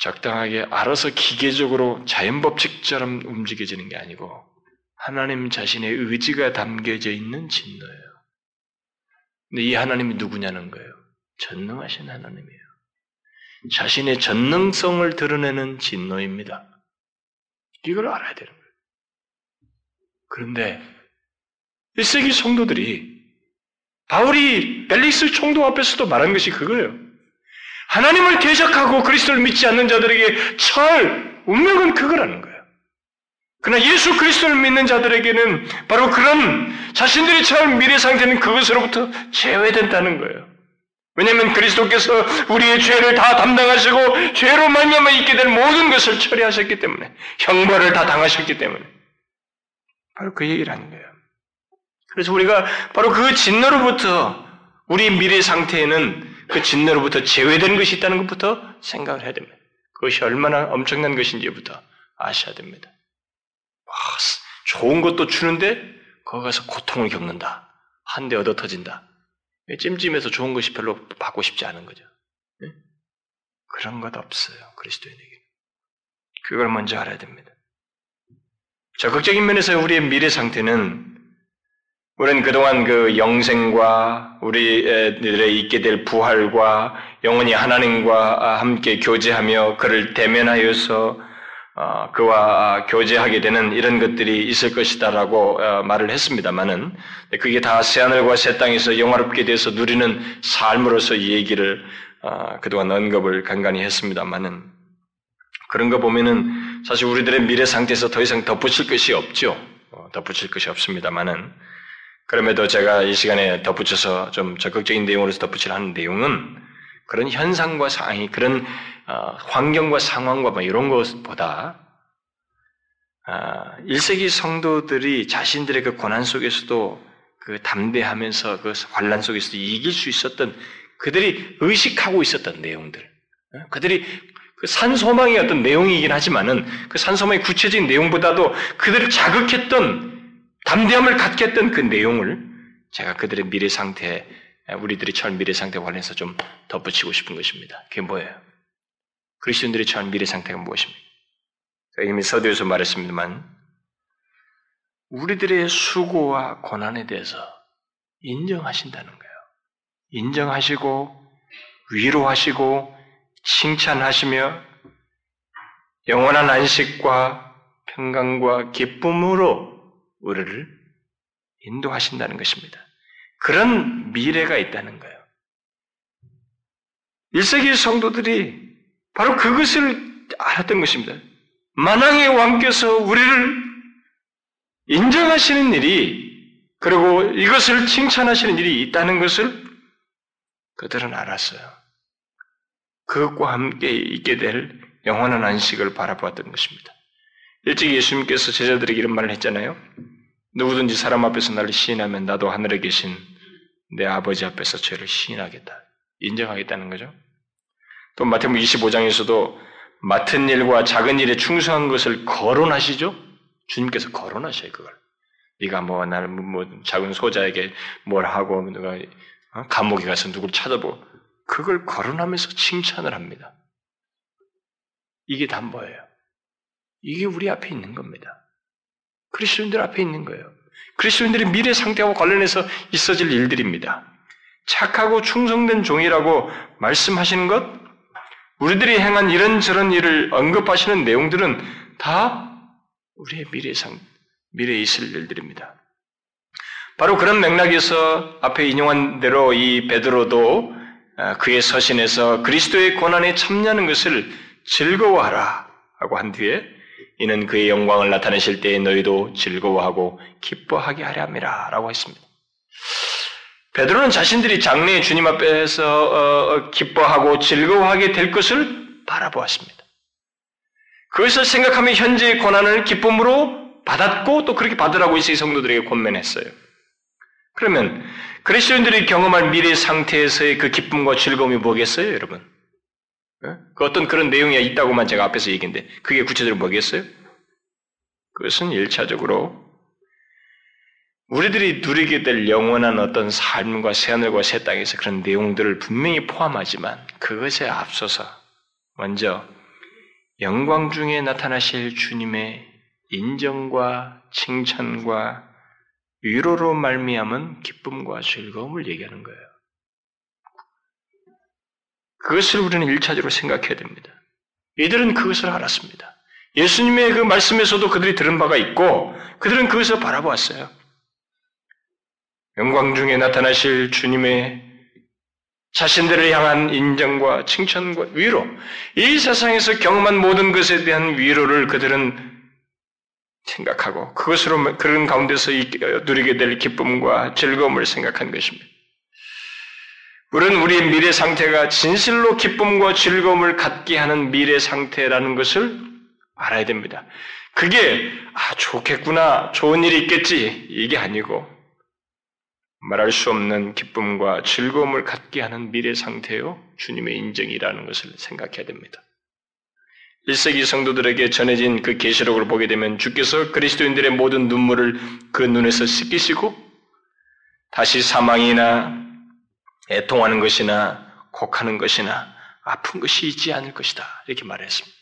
적당하게 알아서 기계적으로 자연 법칙처럼 움직여지는 게 아니고 하나님 자신의 의지가 담겨져 있는 진노예요. 근데 이 하나님이 누구냐는 거예요. 전능하신 하나님이에요. 자신의 전능성을 드러내는 진노입니다. 이걸 알아야 되는 거예요. 그런데 1세기 성도들이 바울이 벨릭스 총독 앞에서도 말한 것이 그거예요. 하나님을 대적하고 그리스도를 믿지 않는 자들에게 철, 운명은 그거라는 거예요. 그러나 예수 그리스도를 믿는 자들에게는 바로 그런 자신들이 처한 미래 상태는 그것으로부터 제외된다는 거예요. 왜냐하면 그리스도께서 우리의 죄를 다 담당하시고 죄로 말미암아 있게 될 모든 것을 처리하셨기 때문에 형벌을 다 당하셨기 때문에 바로 그 얘기를 하는 거예요. 그래서 우리가 바로 그 진노로부터 우리 미래 상태에는 그 진노로부터 제외된 것이 있다는 것부터 생각을 해야 됩니다. 그것이 얼마나 엄청난 것인지부터 아셔야 됩니다. 와, 좋은 것도 주는데 거기 가서 고통을 겪는다. 한 대 얻어 터진다. 찜찜해서 좋은 것이 별로 받고 싶지 않은 거죠. 네? 그런 것 없어요. 그리스도인에게. 그걸 먼저 알아야 됩니다. 적극적인 면에서 우리의 미래 상태는 우리는 그동안 그 영생과 우리들의 있게 될 부활과 영원히 하나님과 함께 교제하며 그를 대면하여서 어, 그와 교제하게 되는 이런 것들이 있을 것이다라고 어, 말을 했습니다만은 그게 다 새하늘과 새 땅에서 영화롭게 돼서 누리는 삶으로서 이 얘기를 어, 그동안 언급을 간간히 했습니다만은 그런 거 보면은 사실 우리들의 미래 상태에서 더 이상 덧붙일 것이 없죠. 덧붙일 것이 없습니다만은 그럼에도 제가 이 시간에 덧붙여서 좀 적극적인 내용으로서 덧붙이려 하는 내용은 그런 현상과 상황이 그런 어, 환경과 상황과 뭐 이런 것보다 어, 1세기 성도들이 자신들의 그 고난 속에서도 그 담대하면서 그 환란 속에서도 이길 수 있었던 그들이 의식하고 있었던 내용들, 어? 그들이 그 산소망의 어떤 내용이긴 하지만은 그 산소망의 구체적인 내용보다도 그들을 자극했던 담대함을 갖게 했던 그 내용을 제가 그들의 미래 상태, 우리들이 처한 미래 상태 관련해서 좀 덧붙이고 싶은 것입니다. 그게 뭐예요? 그리스도인들이 처한 미래 상태가 무엇입니까? 이미 서두에서 말했습니다만 우리들의 수고와 고난에 대해서 인정하신다는 거예요. 인정하시고 위로하시고 칭찬하시며 영원한 안식과 평강과 기쁨으로 우리를 인도하신다는 것입니다. 그런 미래가 있다는 거예요. 1세기 성도들이 바로 그것을 알았던 것입니다. 만왕의 왕께서 우리를 인정하시는 일이 그리고 이것을 칭찬하시는 일이 있다는 것을 그들은 알았어요. 그것과 함께 있게 될 영원한 안식을 바라보았던 것입니다. 일찍 예수님께서 제자들에게 이런 말을 했잖아요. 누구든지 사람 앞에서 나를 시인하면 나도 하늘에 계신 내 아버지 앞에서 죄를 시인하겠다. 인정하겠다는 거죠. 또 마태복음 25장에서도 맡은 일과 작은 일에 충성한 것을 거론하시죠. 주님께서 거론하셔요 그걸. 네가 뭐 나를 뭐, 뭐 작은 소자에게 뭘 하고 누가 어? 감옥에 가서 누구를 찾아보고 그걸 거론하면서 칭찬을 합니다. 이게 다 뭐예요? 이게 우리 앞에 있는 겁니다. 그리스도인들 앞에 있는 거예요. 그리스도인들의 미래 상태와 관련해서 있어질 일들입니다. 착하고 충성된 종이라고 말씀하시는 것, 우리들이 행한 이런저런 일을 언급하시는 내용들은 다 우리의 미래 상, 미래에 있을 일들입니다. 바로 그런 맥락에서 앞에 인용한 대로 이 베드로도 아, 그의 서신에서 그리스도의 고난에 참여하는 것을 즐거워하라 하고 한 뒤에 이는 그의 영광을 나타내실 때에 너희도 즐거워하고 기뻐하게 하려 함이라 라고 했습니다. 베드로는 자신들이 장래의 주님 앞에서 어, 어, 기뻐하고 즐거워하게 될 것을 바라보았습니다. 그것을 생각하며 현재의 고난을 기쁨으로 받았고 또 그렇게 받으라고 이세 성도들에게 권면했어요. 그러면 그리스도인들이 경험할 미래 상태에서의 그 기쁨과 즐거움이 뭐겠어요, 여러분? 예? 그 어떤 그런 내용이 있다고만 제가 앞에서 얘기했는데 그게 구체적으로 뭐겠어요? 그것은 일차적으로 우리들이 누리게 될 영원한 어떤 삶과 새하늘과 새 땅에서 그런 내용들을 분명히 포함하지만 그것에 앞서서 먼저 영광 중에 나타나실 주님의 인정과 칭찬과 위로로 말미암은 기쁨과 즐거움을 얘기하는 거예요. 그것을 우리는 일차적으로 생각해야 됩니다. 이들은 그것을 알았습니다. 예수님의 그 말씀에서도 그들이 들은 바가 있고 그들은 그것을 바라보았어요. 영광 중에 나타나실 주님의 자신들을 향한 인정과 칭찬과 위로, 이 세상에서 경험한 모든 것에 대한 위로를 그들은 생각하고 그것으로 그런 가운데서 누리게 될 기쁨과 즐거움을 생각한 것입니다. 우리는 우리의 미래 상태가 진실로 기쁨과 즐거움을 갖게 하는 미래 상태라는 것을 알아야 됩니다. 그게 아 좋겠구나, 좋은 일이 있겠지 이게 아니고 말할 수 없는 기쁨과 즐거움을 갖게 하는 미래 상태요 주님의 인정이라는 것을 생각해야 됩니다. 1세기 성도들에게 전해진 그 계시록을 보게 되면 주께서 그리스도인들의 모든 눈물을 그 눈에서 씻기시고 다시 사망이나 애통하는 것이나 곡하는 것이나 아픈 것이 있지 않을 것이다. 이렇게 말했습니다.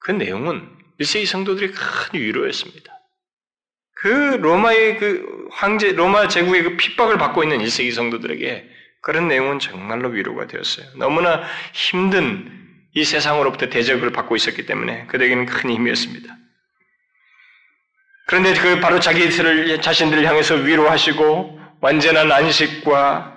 그 내용은 1세기 성도들의 큰 위로였습니다. 그 로마의 그 황제, 로마 제국의 그 핍박을 받고 있는 1세기 성도들에게 그런 내용은 정말로 위로가 되었어요. 너무나 힘든 이 세상으로부터 대적을 받고 있었기 때문에 그들에게는 큰 힘이었습니다. 그런데 그 바로 자기들을 자신들을 향해서 위로하시고 완전한 안식과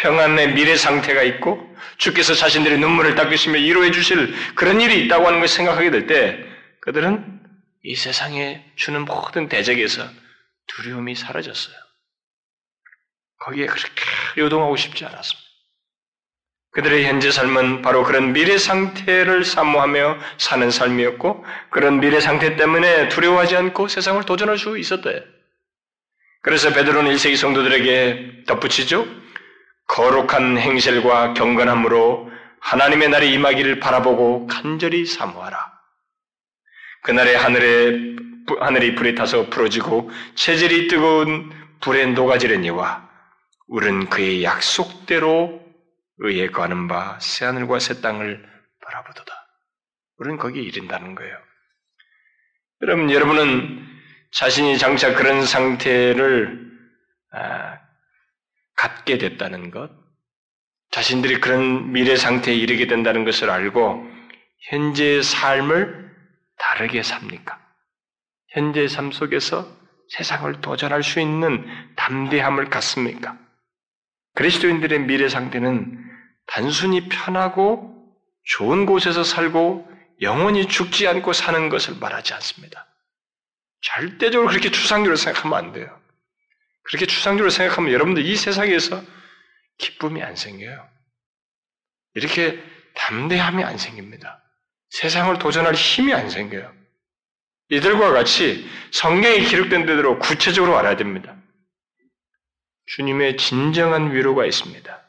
평안의 미래 상태가 있고 주께서 자신들의 눈물을 닦으시며 위로해 주실 그런 일이 있다고 하는 것을 생각하게 될 때 그들은 이 세상에 주는 모든 대적에서 두려움이 사라졌어요. 거기에 그렇게 요동하고 싶지 않았습니다. 그들의 현재 삶은 바로 그런 미래 상태를 사모하며 사는 삶이었고 그런 미래 상태 때문에 두려워하지 않고 세상을 도전할 수 있었대. 그래서 베드로는 1세기 성도들에게 덧붙이죠. 거룩한 행실과 경건함으로 하나님의 날이 임하기를 바라보고 간절히 사모하라. 그날에 하늘에 하늘이 불에 타서 풀어지고 체질이 뜨거운 불에 녹아지려니와 우리는 그의 약속대로 의에 거하는 바 새하늘과 새 땅을 바라보도다. 우리는 거기에 이른다는 거예요. 여러분, 여러분은 자신이 장차 그런 상태를 아, 갖게 됐다는 것, 자신들이 그런 미래 상태에 이르게 된다는 것을 알고 현재의 삶을 다르게 삽니까? 현재의 삶 속에서 세상을 도전할 수 있는 담대함을 갖습니까? 그리스도인들의 미래 상태는 단순히 편하고 좋은 곳에서 살고 영원히 죽지 않고 사는 것을 말하지 않습니다. 절대적으로 그렇게 추상적으로 생각하면 안 돼요. 그렇게 추상적으로 생각하면 여러분들 이 세상에서 기쁨이 안 생겨요. 이렇게 담대함이 안 생깁니다. 세상을 도전할 힘이 안 생겨요. 이들과 같이 성경에 기록된 대로 구체적으로 알아야 됩니다. 주님의 진정한 위로가 있습니다.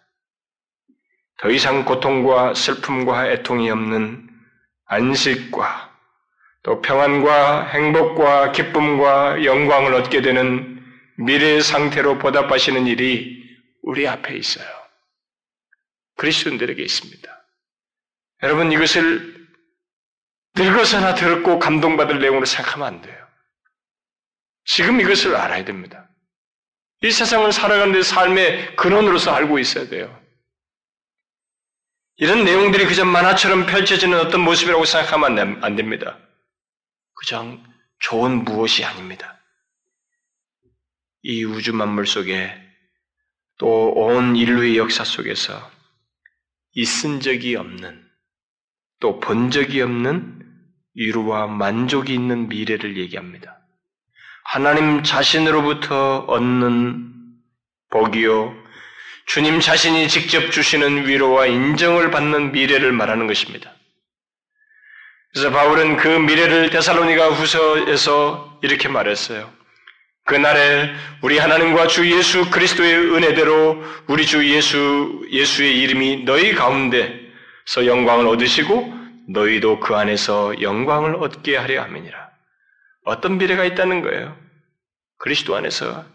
더 이상 고통과 슬픔과 애통이 없는 안식과 또 평안과 행복과 기쁨과 영광을 얻게 되는 미래의 상태로 보답하시는 일이 우리 앞에 있어요. 그리스도인들에게 있습니다. 여러분 이것을 늙어서나 들었고 감동받을 내용으로 생각하면 안 돼요. 지금 이것을 알아야 됩니다. 이 세상을 살아가는 데 삶의 근원으로서 알고 있어야 돼요. 이런 내용들이 그저 만화처럼 펼쳐지는 어떤 모습이라고 생각하면 안 됩니다. 그저 좋은 무엇이 아닙니다. 이 우주 만물 속에 또 온 인류의 역사 속에서 있은 적이 없는 또 본 적이 없는 위로와 만족이 있는 미래를 얘기합니다. 하나님 자신으로부터 얻는 복이요, 주님 자신이 직접 주시는 위로와 인정을 받는 미래를 말하는 것입니다. 그래서 바울은 그 미래를 데살로니가 후서에서 이렇게 말했어요. 그날에 우리 하나님과 주 예수 그리스도의 은혜대로 우리 주 예수, 예수의 이름이 너희 가운데서 영광을 얻으시고 너희도 그 안에서 영광을 얻게 하려 함이니라. 어떤 미래가 있다는 거예요? 그리스도 안에서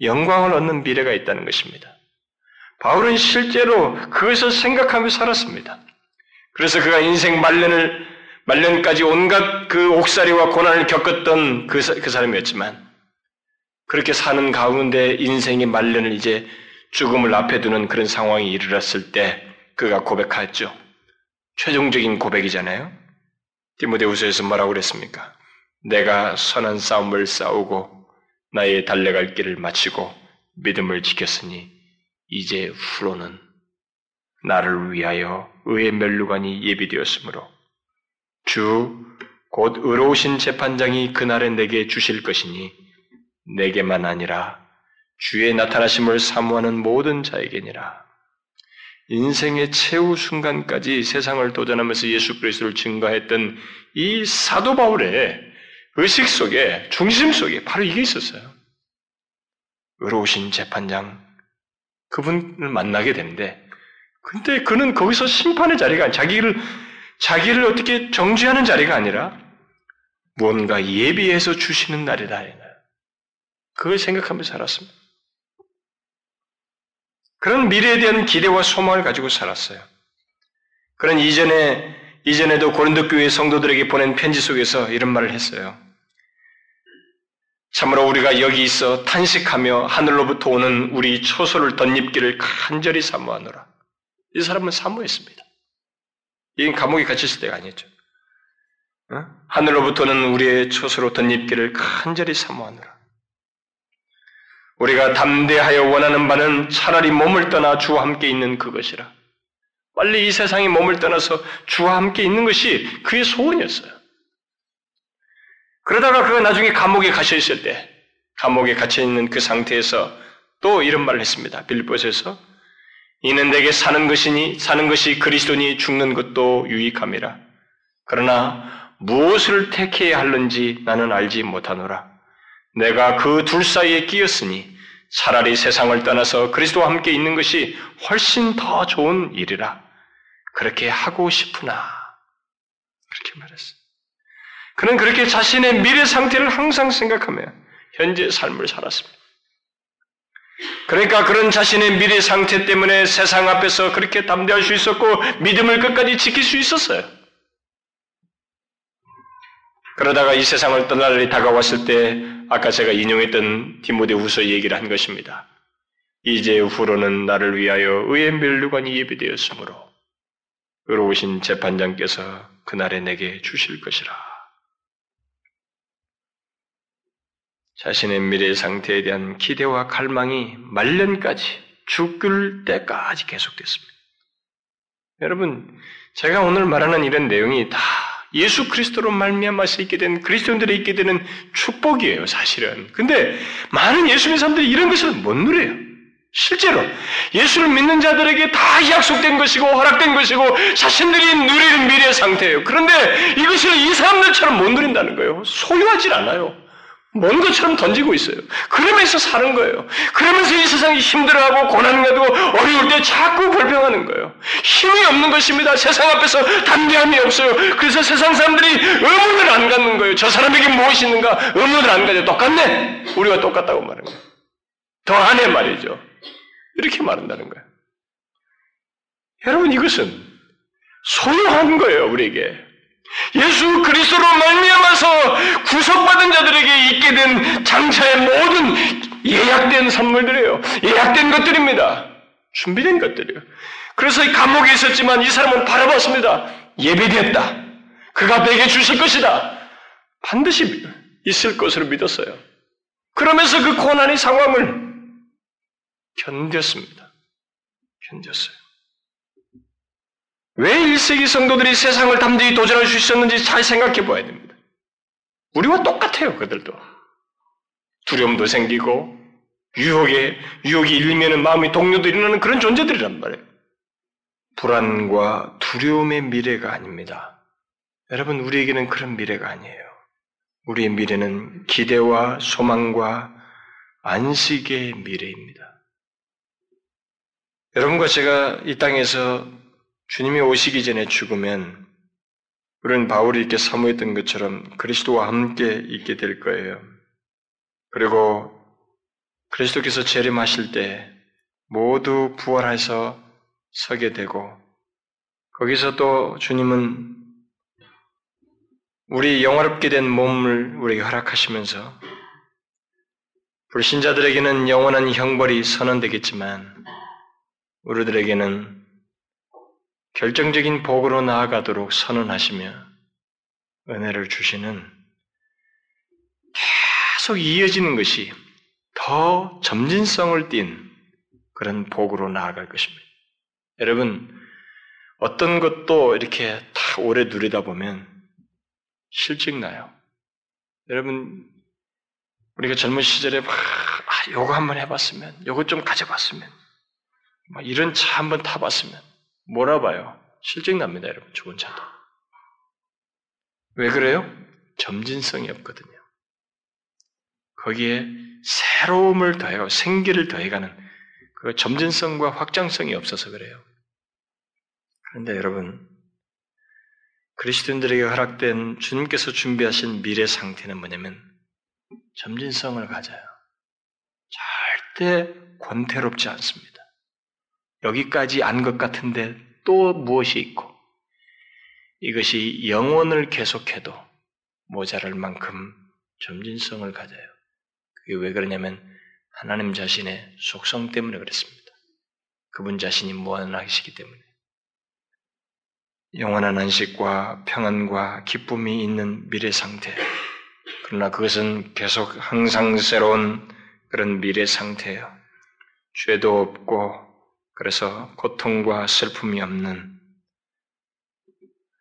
영광을 얻는 미래가 있다는 것입니다. 바울은 실제로 그것을 생각하며 살았습니다. 그래서 그가 인생 말년을 말년까지 온갖 그 옥살이와 고난을 겪었던 그, 그 사람이었지만 그렇게 사는 가운데 인생의 말년을 이제 죽음을 앞에 두는 그런 상황이 이르렀을 때 그가 고백하였죠. 최종적인 고백이잖아요. 디모데후서에서 뭐라고 그랬습니까? 내가 선한 싸움을 싸우고 나의 달려갈 길을 마치고 믿음을 지켰으니 이제 후로는 나를 위하여 의의 멸류관이 예비되었으므로 주 곧 의로우신 재판장이 그날에 내게 주실 것이니 내게만 아니라 주의 나타나심을 사모하는 모든 자에게니라. 인생의 최후 순간까지 세상을 도전하면서 예수 그리스도를 증거했던 이 사도 바울의 의식 속에 중심 속에 바로 이게 있었어요. 의로우신 재판장 그분을 만나게 되는데 근데 그는 거기서 심판의 자리가 자기를 자기를 어떻게 정죄하는 자리가 아니라 무언가 예비해서 주시는 날이다. 그걸 생각하면서 살았습니다. 그런 미래에 대한 기대와 소망을 가지고 살았어요. 그런 이전에 이전에도 고린도 교회 성도들에게 보낸 편지 속에서 이런 말을 했어요. 참으로 우리가 여기 있어 탄식하며 하늘로부터 오는 우리 초소를 덧입기를 간절히 사모하노라. 이 사람은 사모했습니다. 이건 감옥에 갇혔을 때가 아니었죠. 어? 하늘로부터는 우리의 초소로 덧입기를 간절히 사모하노라. 우리가 담대하여 원하는 바는 차라리 몸을 떠나 주와 함께 있는 그것이라. 빨리 이 세상에 몸을 떠나서 주와 함께 있는 것이 그의 소원이었어요. 그러다가 그가 나중에 감옥에 갇혀 있을 때, 감옥에 갇혀 있는 그 상태에서 또 이런 말을 했습니다. 빌보스에서 이는 내게 사는 것이니 사는 것이 그리스도니 죽는 것도 유익함이라. 그러나 무엇을 택해야 할는지 나는 알지 못하노라. 내가 그 둘 사이에 끼었으니 차라리 세상을 떠나서 그리스도와 함께 있는 것이 훨씬 더 좋은 일이라. 그렇게 하고 싶으나. 그렇게 말했어. 그는 그렇게 자신의 미래 상태를 항상 생각하며 현재 삶을 살았습니다. 그러니까 그런 자신의 미래 상태 때문에 세상 앞에서 그렇게 담대할 수 있었고 믿음을 끝까지 지킬 수 있었어요. 그러다가 이 세상을 떠날 날이 다가왔을 때 아까 제가 인용했던 디모데 후서 얘기를 한 것입니다. 이제 후로는 나를 위하여 의의 멸류관이 예비되었으므로 의로우신 재판장께서 그날에 내게 주실 것이라. 자신의 미래 상태에 대한 기대와 갈망이 말년까지 죽을 때까지 계속됐습니다. 여러분, 제가 오늘 말하는 이런 내용이 다 예수 그리스도로 말미암아서 있게 된 그리스도인들이 있게 되는 축복이에요, 사실은. 근데 많은 예수 믿는 사람들이 이런 것을 못 누려요. 실제로 예수를 믿는 자들에게 다 약속된 것이고 허락된 것이고 자신들이 누리는 미래 상태예요. 그런데 이것을 이 사람들처럼 못 누린다는 거예요. 소유하지 않아요. 먼 것처럼 던지고 있어요. 그러면서 사는 거예요. 그러면서 이 세상이 힘들어하고 고난가도 어려울 때 자꾸 불평하는 거예요. 힘이 없는 것입니다. 세상 앞에서 담대함이 없어요. 그래서 세상 사람들이 의문을 안 갖는 거예요. 저 사람에게 무엇이 있는가? 의문을 안 가져. 똑같네. 우리가 똑같다고 말하는 거예요. 더 안해 말이죠. 이렇게 말한다는 거예요. 여러분 이것은 소유한 거예요. 우리에게. 예수 그리스도로 말미암아서 구속받은 자들에게 있게 된 장차의 모든 예약된 선물들이에요. 예약된 것들입니다. 준비된 것들이에요. 그래서 이 감옥에 있었지만 이 사람은 바라봤습니다. 예배되었다. 그가 내게 주실 것이다. 반드시 있을 것으로 믿었어요. 그러면서 그 고난의 상황을 견뎠습니다. 견뎠어요. 왜 1세기 성도들이 세상을 담대히 도전할 수 있었는지 잘 생각해 봐야 됩니다. 우리와 똑같아요, 그들도. 두려움도 생기고, 유혹에, 유혹이 일면은 마음이 동료도 일어나는 그런 존재들이란 말이에요. 불안과 두려움의 미래가 아닙니다. 여러분, 우리에게는 그런 미래가 아니에요. 우리의 미래는 기대와 소망과 안식의 미래입니다. 여러분과 제가 이 땅에서 주님이 오시기 전에 죽으면 우리는 바울이 이렇게 사모했던 것처럼 그리스도와 함께 있게 될 거예요. 그리고 그리스도께서 재림하실 때 모두 부활해서 서게 되고 거기서 또 주님은 우리 영화롭게 된 몸을 우리에게 허락하시면서 불신자들에게는 영원한 형벌이 선언되겠지만 우리들에게는 결정적인 복으로 나아가도록 선언하시며 은혜를 주시는 계속 이어지는 것이 더 점진성을 띤 그런 복으로 나아갈 것입니다. 여러분, 어떤 것도 이렇게 다 오래 누리다 보면 실증나요. 여러분, 우리가 젊은 시절에 막, 아, 요거 한번 해봤으면, 요거 좀 가져봤으면, 막 이런 차 한번 타봤으면, 몰아봐요. 실증납니다, 여러분, 좋은 차도. 왜 그래요? 점진성이 없거든요. 거기에 새로움을 더해가고 생기를 더해가는 그 점진성과 확장성이 없어서 그래요. 그런데 여러분, 그리스도인들에게 허락된 주님께서 준비하신 미래 상태는 뭐냐면 점진성을 가져요. 절대 권태롭지 않습니다. 여기까지 안 것 같은데 또 무엇이 있고 이것이 영혼을 계속해도 모자랄 만큼 점진성을 가져요. 그게 왜 그러냐면 하나님 자신의 속성 때문에 그렇습니다. 그분 자신이 무한하시기 때문에. 영원한 안식과 평안과 기쁨이 있는 미래 상태. 그러나 그것은 계속 항상 새로운 그런 미래 상태예요. 죄도 없고 그래서 고통과 슬픔이 없는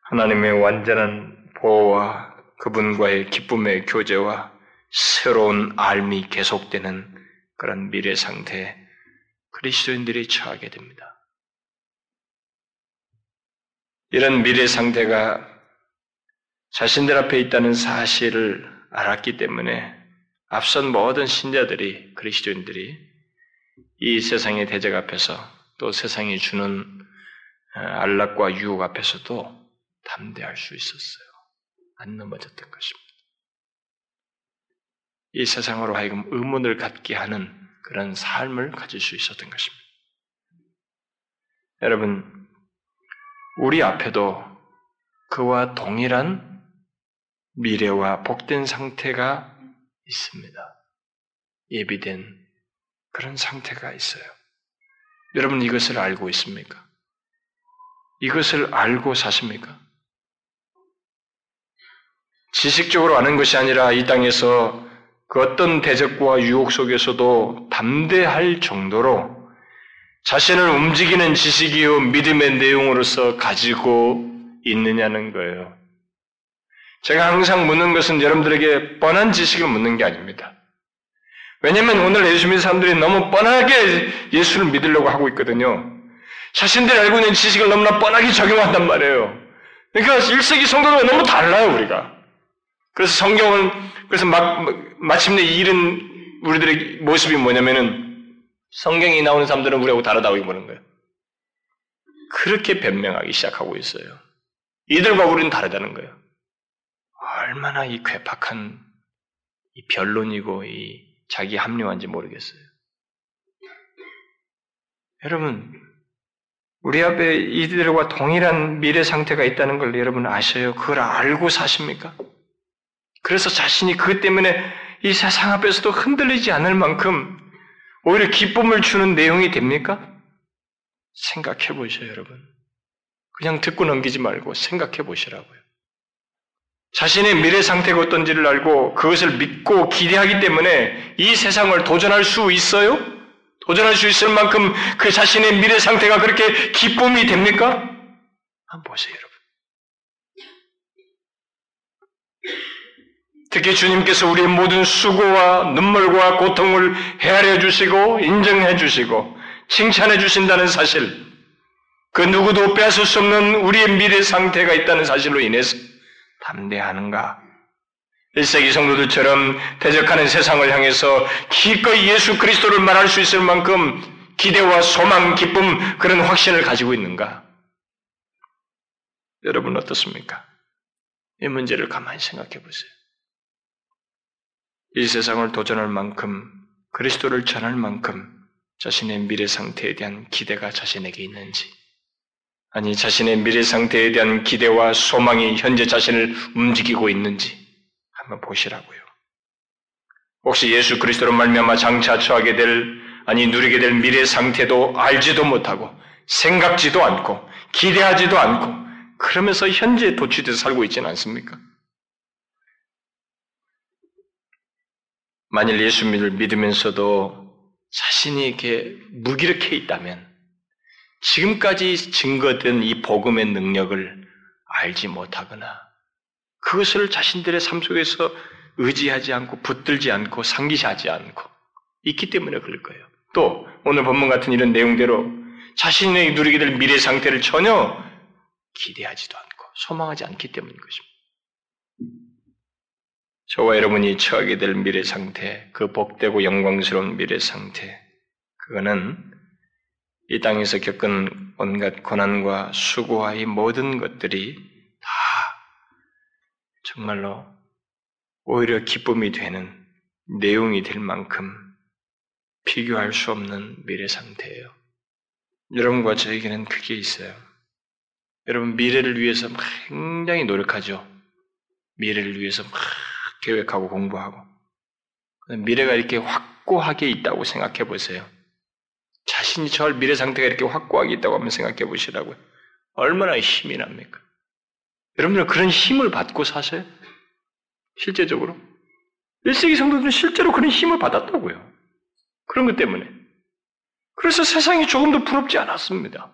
하나님의 완전한 보호와 그분과의 기쁨의 교제와 새로운 알미 계속되는 그런 미래 상태에 그리스도인들이 처하게 됩니다. 이런 미래 상태가 자신들 앞에 있다는 사실을 알았기 때문에 앞선 모든 신자들이 그리스도인들이 이 세상의 대적 앞에서 또 세상이 주는 어, 안락과 유혹 앞에서도 담대할 수 있었어요. 안 넘어졌던 것입니다. 이 세상으로 하여금 의문을 갖게 하는 그런 삶을 가질 수 있었던 것입니다. 여러분, 우리 앞에도 그와 동일한 미래와 복된 상태가 있습니다. 예비된 그런 상태가 있어요. 여러분 이것을 알고 있습니까? 이것을 알고 사십니까? 지식적으로 아는 것이 아니라 이 땅에서 그 어떤 대적과 유혹 속에서도 담대할 정도로 자신을 움직이는 지식이요 믿음의 내용으로서 가지고 있느냐는 거예요. 제가 항상 묻는 것은 여러분들에게 뻔한 지식을 묻는 게 아닙니다. 왜냐하면 오늘 예수 믿는 사람들이 너무 뻔하게 예수를 믿으려고 하고 있거든요. 자신들이 알고 있는 지식을 너무나 뻔하게 적용한단 말이에요. 그러니까 1세기 성도가 너무 달라요, 우리가. 그래서 성경은, 그래서 막, 마침내 이른 우리들의 모습이 뭐냐면은 성경이 나오는 사람들은 우리하고 다르다고 보는 거예요. 그렇게 변명하기 시작하고 있어요. 이들과 우리는 다르다는 거예요. 얼마나 이 괴팍한 이 변론이고 이 자기 합리화인지 모르겠어요. 여러분, 우리 앞에 이들과 동일한 미래 상태가 있다는 걸 여러분 아셔요? 그걸 알고 사십니까? 그래서 자신이 그것 때문에 이 세상 앞에서도 흔들리지 않을 만큼 오히려 기쁨을 주는 내용이 됩니까? 생각해 보셔요, 여러분. 그냥 듣고 넘기지 말고 생각해 보시라고요. 자신의 미래 상태가 어떤지를 알고 그것을 믿고 기대하기 때문에 이 세상을 도전할 수 있어요? 도전할 수 있을 만큼 그 자신의 미래 상태가 그렇게 기쁨이 됩니까? 한번 보세요, 여러분. 특히 주님께서 우리의 모든 수고와 눈물과 고통을 헤아려 주시고 인정해 주시고 칭찬해 주신다는 사실, 그 누구도 빼앗을 수 없는 우리의 미래 상태가 있다는 사실로 인해서 담대하는가? 1세기 성도들처럼 대적하는 세상을 향해서 기꺼이 예수 그리스도를 말할 수 있을 만큼 기대와 소망, 기쁨, 그런 확신을 가지고 있는가? 여러분 어떻습니까? 이 문제를 가만히 생각해 보세요. 이 세상을 도전할 만큼 그리스도를 전할 만큼 자신의 미래 상태에 대한 기대가 자신에게 있는지, 아니 자신의 미래 상태에 대한 기대와 소망이 현재 자신을 움직이고 있는지 한번 보시라고요. 혹시 예수 그리스도로 말미암아 장차 처하게 될 아니 누리게 될 미래 상태도 알지도 못하고 생각지도 않고 기대하지도 않고 그러면서 현재 도취돼서 살고 있지는 않습니까? 만일 예수님을 믿으면서도 자신이 이렇게 무기력해 있다면 지금까지 증거된 이 복음의 능력을 알지 못하거나 그것을 자신들의 삶 속에서 의지하지 않고 붙들지 않고 상기하지 않고 있기 때문에 그럴 거예요. 또 오늘 본문 같은 이런 내용대로 자신의 누리게 될 미래 상태를 전혀 기대하지도 않고 소망하지 않기 때문인 것입니다. 저와 여러분이 처하게 될 미래 상태, 그 복되고 영광스러운 미래 상태, 그거는 이 땅에서 겪은 온갖 고난과 수고와 이 모든 것들이 다 정말로 오히려 기쁨이 되는 내용이 될 만큼 비교할 수 없는 미래 상태예요. 여러분과 저에게는 그게 있어요. 여러분 미래를 위해서 굉장히 노력하죠. 미래를 위해서 막 계획하고 공부하고 미래가 이렇게 확고하게 있다고 생각해 보세요. 자신이 처할 미래 상태가 이렇게 확고하게 있다고 한번 생각해 보시라고요. 얼마나 힘이 납니까? 여러분들 그런 힘을 받고 사세요? 실제적으로? 1세기 성도들은 실제로 그런 힘을 받았다고요. 그런 것 때문에. 그래서 세상이 조금 도 부럽지 않았습니다.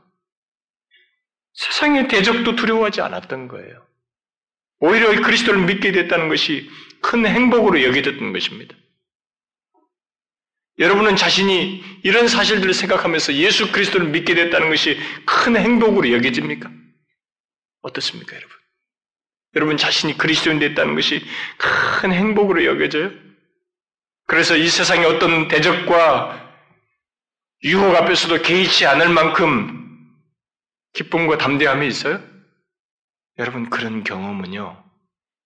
세상의 대적도 두려워하지 않았던 거예요. 오히려 그리스도를 믿게 됐다는 것이 큰 행복으로 여겨졌던 것입니다. 여러분은 자신이 이런 사실들을 생각하면서 예수 그리스도를 믿게 됐다는 것이 큰 행복으로 여겨집니까? 어떻습니까, 여러분? 여러분 자신이 그리스도인 됐다는 것이 큰 행복으로 여겨져요? 그래서 이 세상의 어떤 대적과 유혹 앞에서도 개의치 않을 만큼 기쁨과 담대함이 있어요? 여러분 그런 경험은요.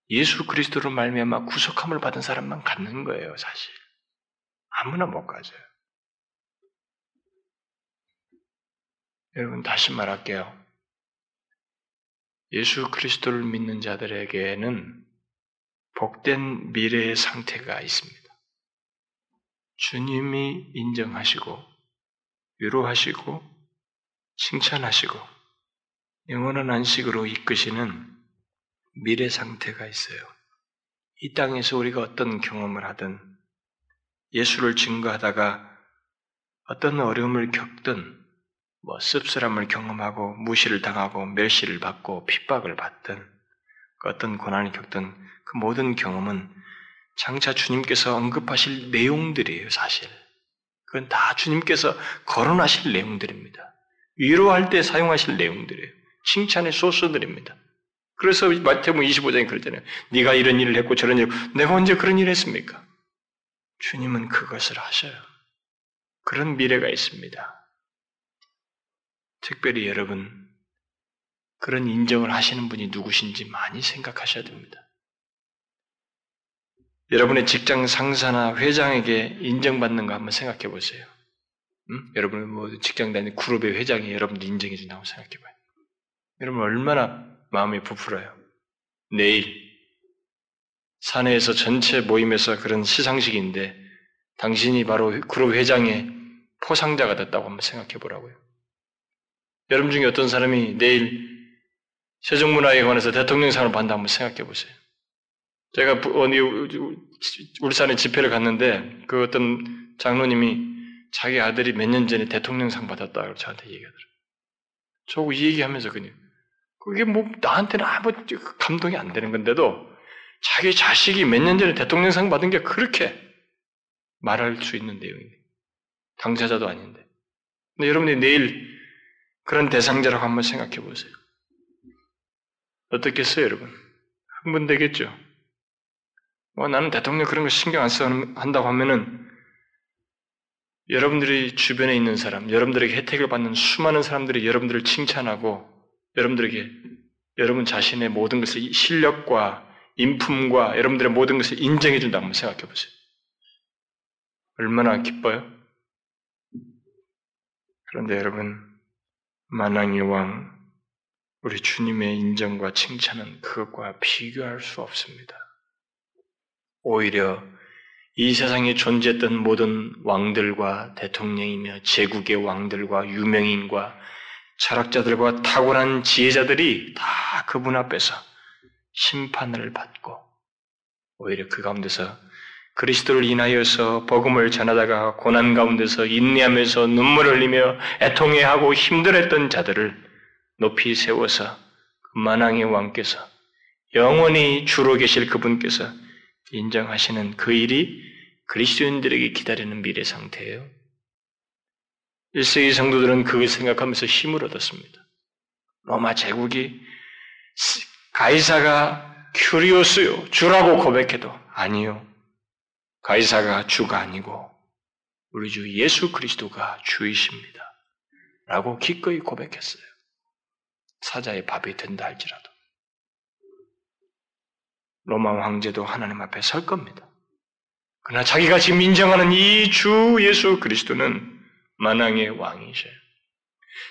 예수 그리스도로 말미암아 구속함을 받은 사람만 갖는 거예요, 사실. 아무나 못 가져요. 여러분 다시 말할게요. 예수 그리스도를 믿는 자들에게는 복된 미래의 상태가 있습니다. 주님이 인정하시고 위로하시고 칭찬하시고 영원한 안식으로 이끄시는 미래 상태가 있어요. 이 땅에서 우리가 어떤 경험을 하든 예수를 증거하다가 어떤 어려움을 겪든 뭐 씁쓸함을 경험하고 무시를 당하고 멸시를 받고 핍박을 받든 그 어떤 고난을 겪든 그 모든 경험은 장차 주님께서 언급하실 내용들이에요, 사실. 그건 다 주님께서 거론하실 내용들입니다. 위로할 때 사용하실 내용들이에요. 칭찬의 소스들입니다. 그래서 마태복음 25장에 그러잖아요. 네가 이런 일을 했고 저런 일, 내가 언제 그런 일을 했습니까? 주님은 그것을 하셔요. 그런 미래가 있습니다. 특별히 여러분, 그런 인정을 하시는 분이 누구신지 많이 생각하셔야 됩니다. 여러분의 직장 상사나 회장에게 인정받는 거 한번 생각해 보세요. 음? 여러분 뭐 직장 다니는 그룹의 회장이 여러분들 인정해 준다고 생각해 봐요. 여러분 얼마나 마음이 부풀어요. 내일 사내에서 전체 모임에서 그런 시상식인데 당신이 바로 그룹 회장의 포상자가 됐다고 한번 생각해 보라고요. 여러분 중에 어떤 사람이 내일 세종문화에 관해서 대통령상을 받는다 한번 생각해 보세요. 제가 어디 울산에 집회를 갔는데 그 어떤 장로님이 자기 아들이 몇 년 전에 대통령상 받았다고 저한테 얘기하더라고요. 저하고 이 얘기하면서 그냥 그게 뭐 나한테는 아무 감동이 안 되는 건데도 자기 자식이 몇 년 전에 대통령상 받은 게 그렇게 말할 수 있는 내용이에요. 당사자도 아닌데. 근데 여러분이 내일 그런 대상자라고 한번 생각해 보세요. 어떻겠어요, 여러분? 흥분되겠죠? 뭐 나는 대통령 그런 거 신경 안써 한다고 하면은 여러분들이 주변에 있는 사람, 여러분들에게 혜택을 받는 수많은 사람들이 여러분들을 칭찬하고 여러분들에게 여러분 자신의 모든 것을 실력과 인품과 여러분들의 모든 것을 인정해 준다고 한번 생각해 보세요. 얼마나 기뻐요? 그런데 여러분, 만왕의 왕, 우리 주님의 인정과 칭찬은 그것과 비교할 수 없습니다. 오히려 이 세상에 존재했던 모든 왕들과 대통령이며 제국의 왕들과 유명인과 철학자들과 탁월한 지혜자들이 다 그분 앞에서 심판을 받고 오히려 그 가운데서 그리스도를 인하여서 복음을 전하다가 고난 가운데서 인내하면서 눈물을 흘리며 애통해하고 힘들었던 자들을 높이 세워서 그 만왕의 왕께서 영원히 주로 계실 그분께서 인정하시는 그 일이 그리스도인들에게 기다리는 미래 상태예요. 1세기 성도들은 그걸 생각하면서 힘을 얻었습니다. 로마 제국이 가이사가 큐리오스요, 주라고 고백해도 아니요. 가이사가 주가 아니고 우리 주 예수 그리스도가 주이십니다. 라고 기꺼이 고백했어요. 사자의 밥이 된다 할지라도. 로마 황제도 하나님 앞에 설 겁니다. 그러나 자기가 지금 인정하는 이 주 예수 그리스도는 만왕의 왕이셔요.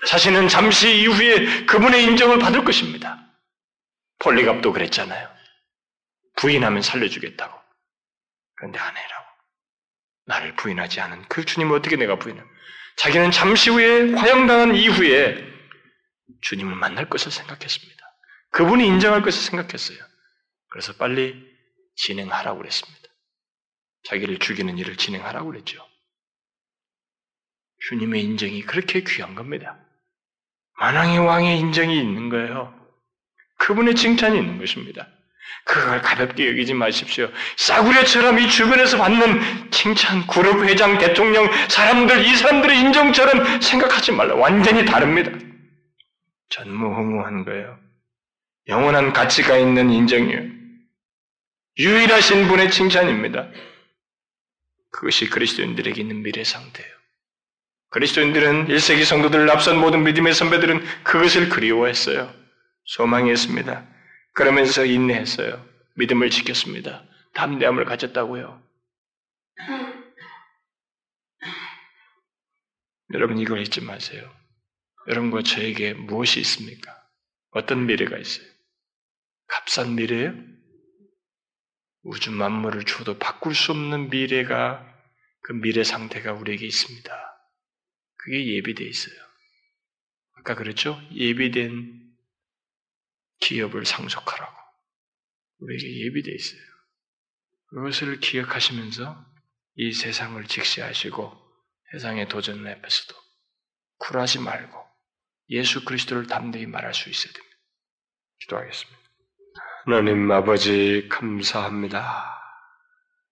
자신은 잠시 이후에 그분의 인정을 받을 것입니다. 폴리갑도 그랬잖아요. 부인하면 살려주겠다고. 그런데 안 해라고. 나를 부인하지 않은 그 주님을 어떻게 내가 부인해? 자기는 잠시 후에 화형당한 이후에 주님을 만날 것을 생각했습니다. 그분이 인정할 것을 생각했어요. 그래서 빨리 진행하라고 그랬습니다. 자기를 죽이는 일을 진행하라고 그랬죠. 주님의 인정이 그렇게 귀한 겁니다. 만왕의 왕의 인정이 있는 거예요. 그분의 칭찬이 있는 것입니다. 그걸 가볍게 여기지 마십시오. 싸구려처럼 이 주변에서 받는 칭찬, 그룹 회장, 대통령, 사람들, 이 사람들의 인정처럼 생각하지 말라. 완전히 다릅니다. 전무후무한 거예요. 영원한 가치가 있는 인정이에요. 유일하신 분의 칭찬입니다. 그것이 그리스도인들에게 있는 미래 상태예요. 그리스도인들은 1세기 성도들을 앞선 모든 믿음의 선배들은 그것을 그리워했어요. 소망했습니다. 그러면서 인내했어요. 믿음을 지켰습니다. 담대함을 가졌다고요. 여러분 이걸 잊지 마세요. 여러분과 저에게 무엇이 있습니까? 어떤 미래가 있어요? 값싼 미래요? 우주 만물을 줘도 바꿀 수 없는 미래가 그 미래 상태가 우리에게 있습니다. 그게 예비되어 있어요. 아까 그랬죠? 예비된 기업을 상속하라고. 우리에게 예비되어 있어요. 그것을 기억하시면서 이 세상을 직시하시고 세상의 도전 앞에서도 굴하지 말고 예수 그리스도를 담대히 말할 수 있어야 됩니다. 기도하겠습니다. 하나님 아버지 감사합니다.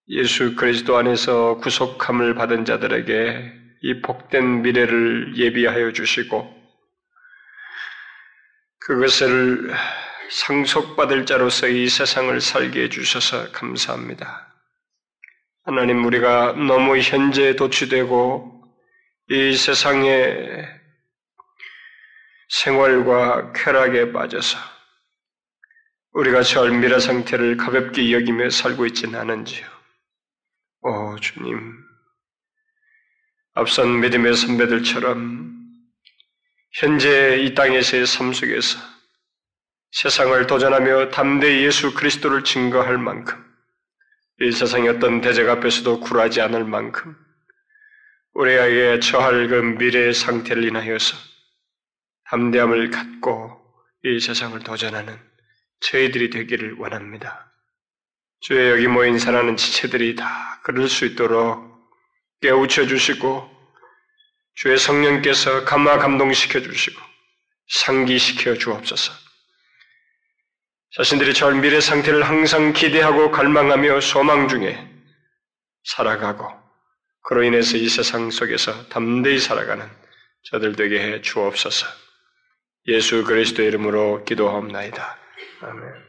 예수 그리스도 안에서 구속함을 받은 자들에게 이 복된 미래를 예비하여 주시고 그것을 상속받을 자로서 이 세상을 살게 해주셔서 감사합니다. 하나님, 우리가 너무 현재에 도취되고 이 세상의 생활과 쾌락에 빠져서 우리가 절미라 상태를 가볍게 여기며 살고 있지는 않은지요. 오, 주님. 앞선 믿음의 선배들처럼 현재 이 땅에서의 삶 속에서 세상을 도전하며 담대히 예수 그리스도를 증거할 만큼 이 세상의 어떤 대적 앞에서도 굴하지 않을 만큼 우리에게 처할 그 미래의 상태를 인하여서 담대함을 갖고 이 세상을 도전하는 저희들이 되기를 원합니다. 주의 여기 모인 사랑하는 지체들이 다 그럴 수 있도록 깨우쳐 주시고 주의 성령께서 감화 감동시켜 주시고 상기시켜 주옵소서. 자신들이 절 미래 상태를 항상 기대하고 갈망하며 소망 중에 살아가고 그로 인해서 이 세상 속에서 담대히 살아가는 저들 되게 해 주옵소서. 예수 그리스도의 이름으로 기도하옵나이다. 아멘.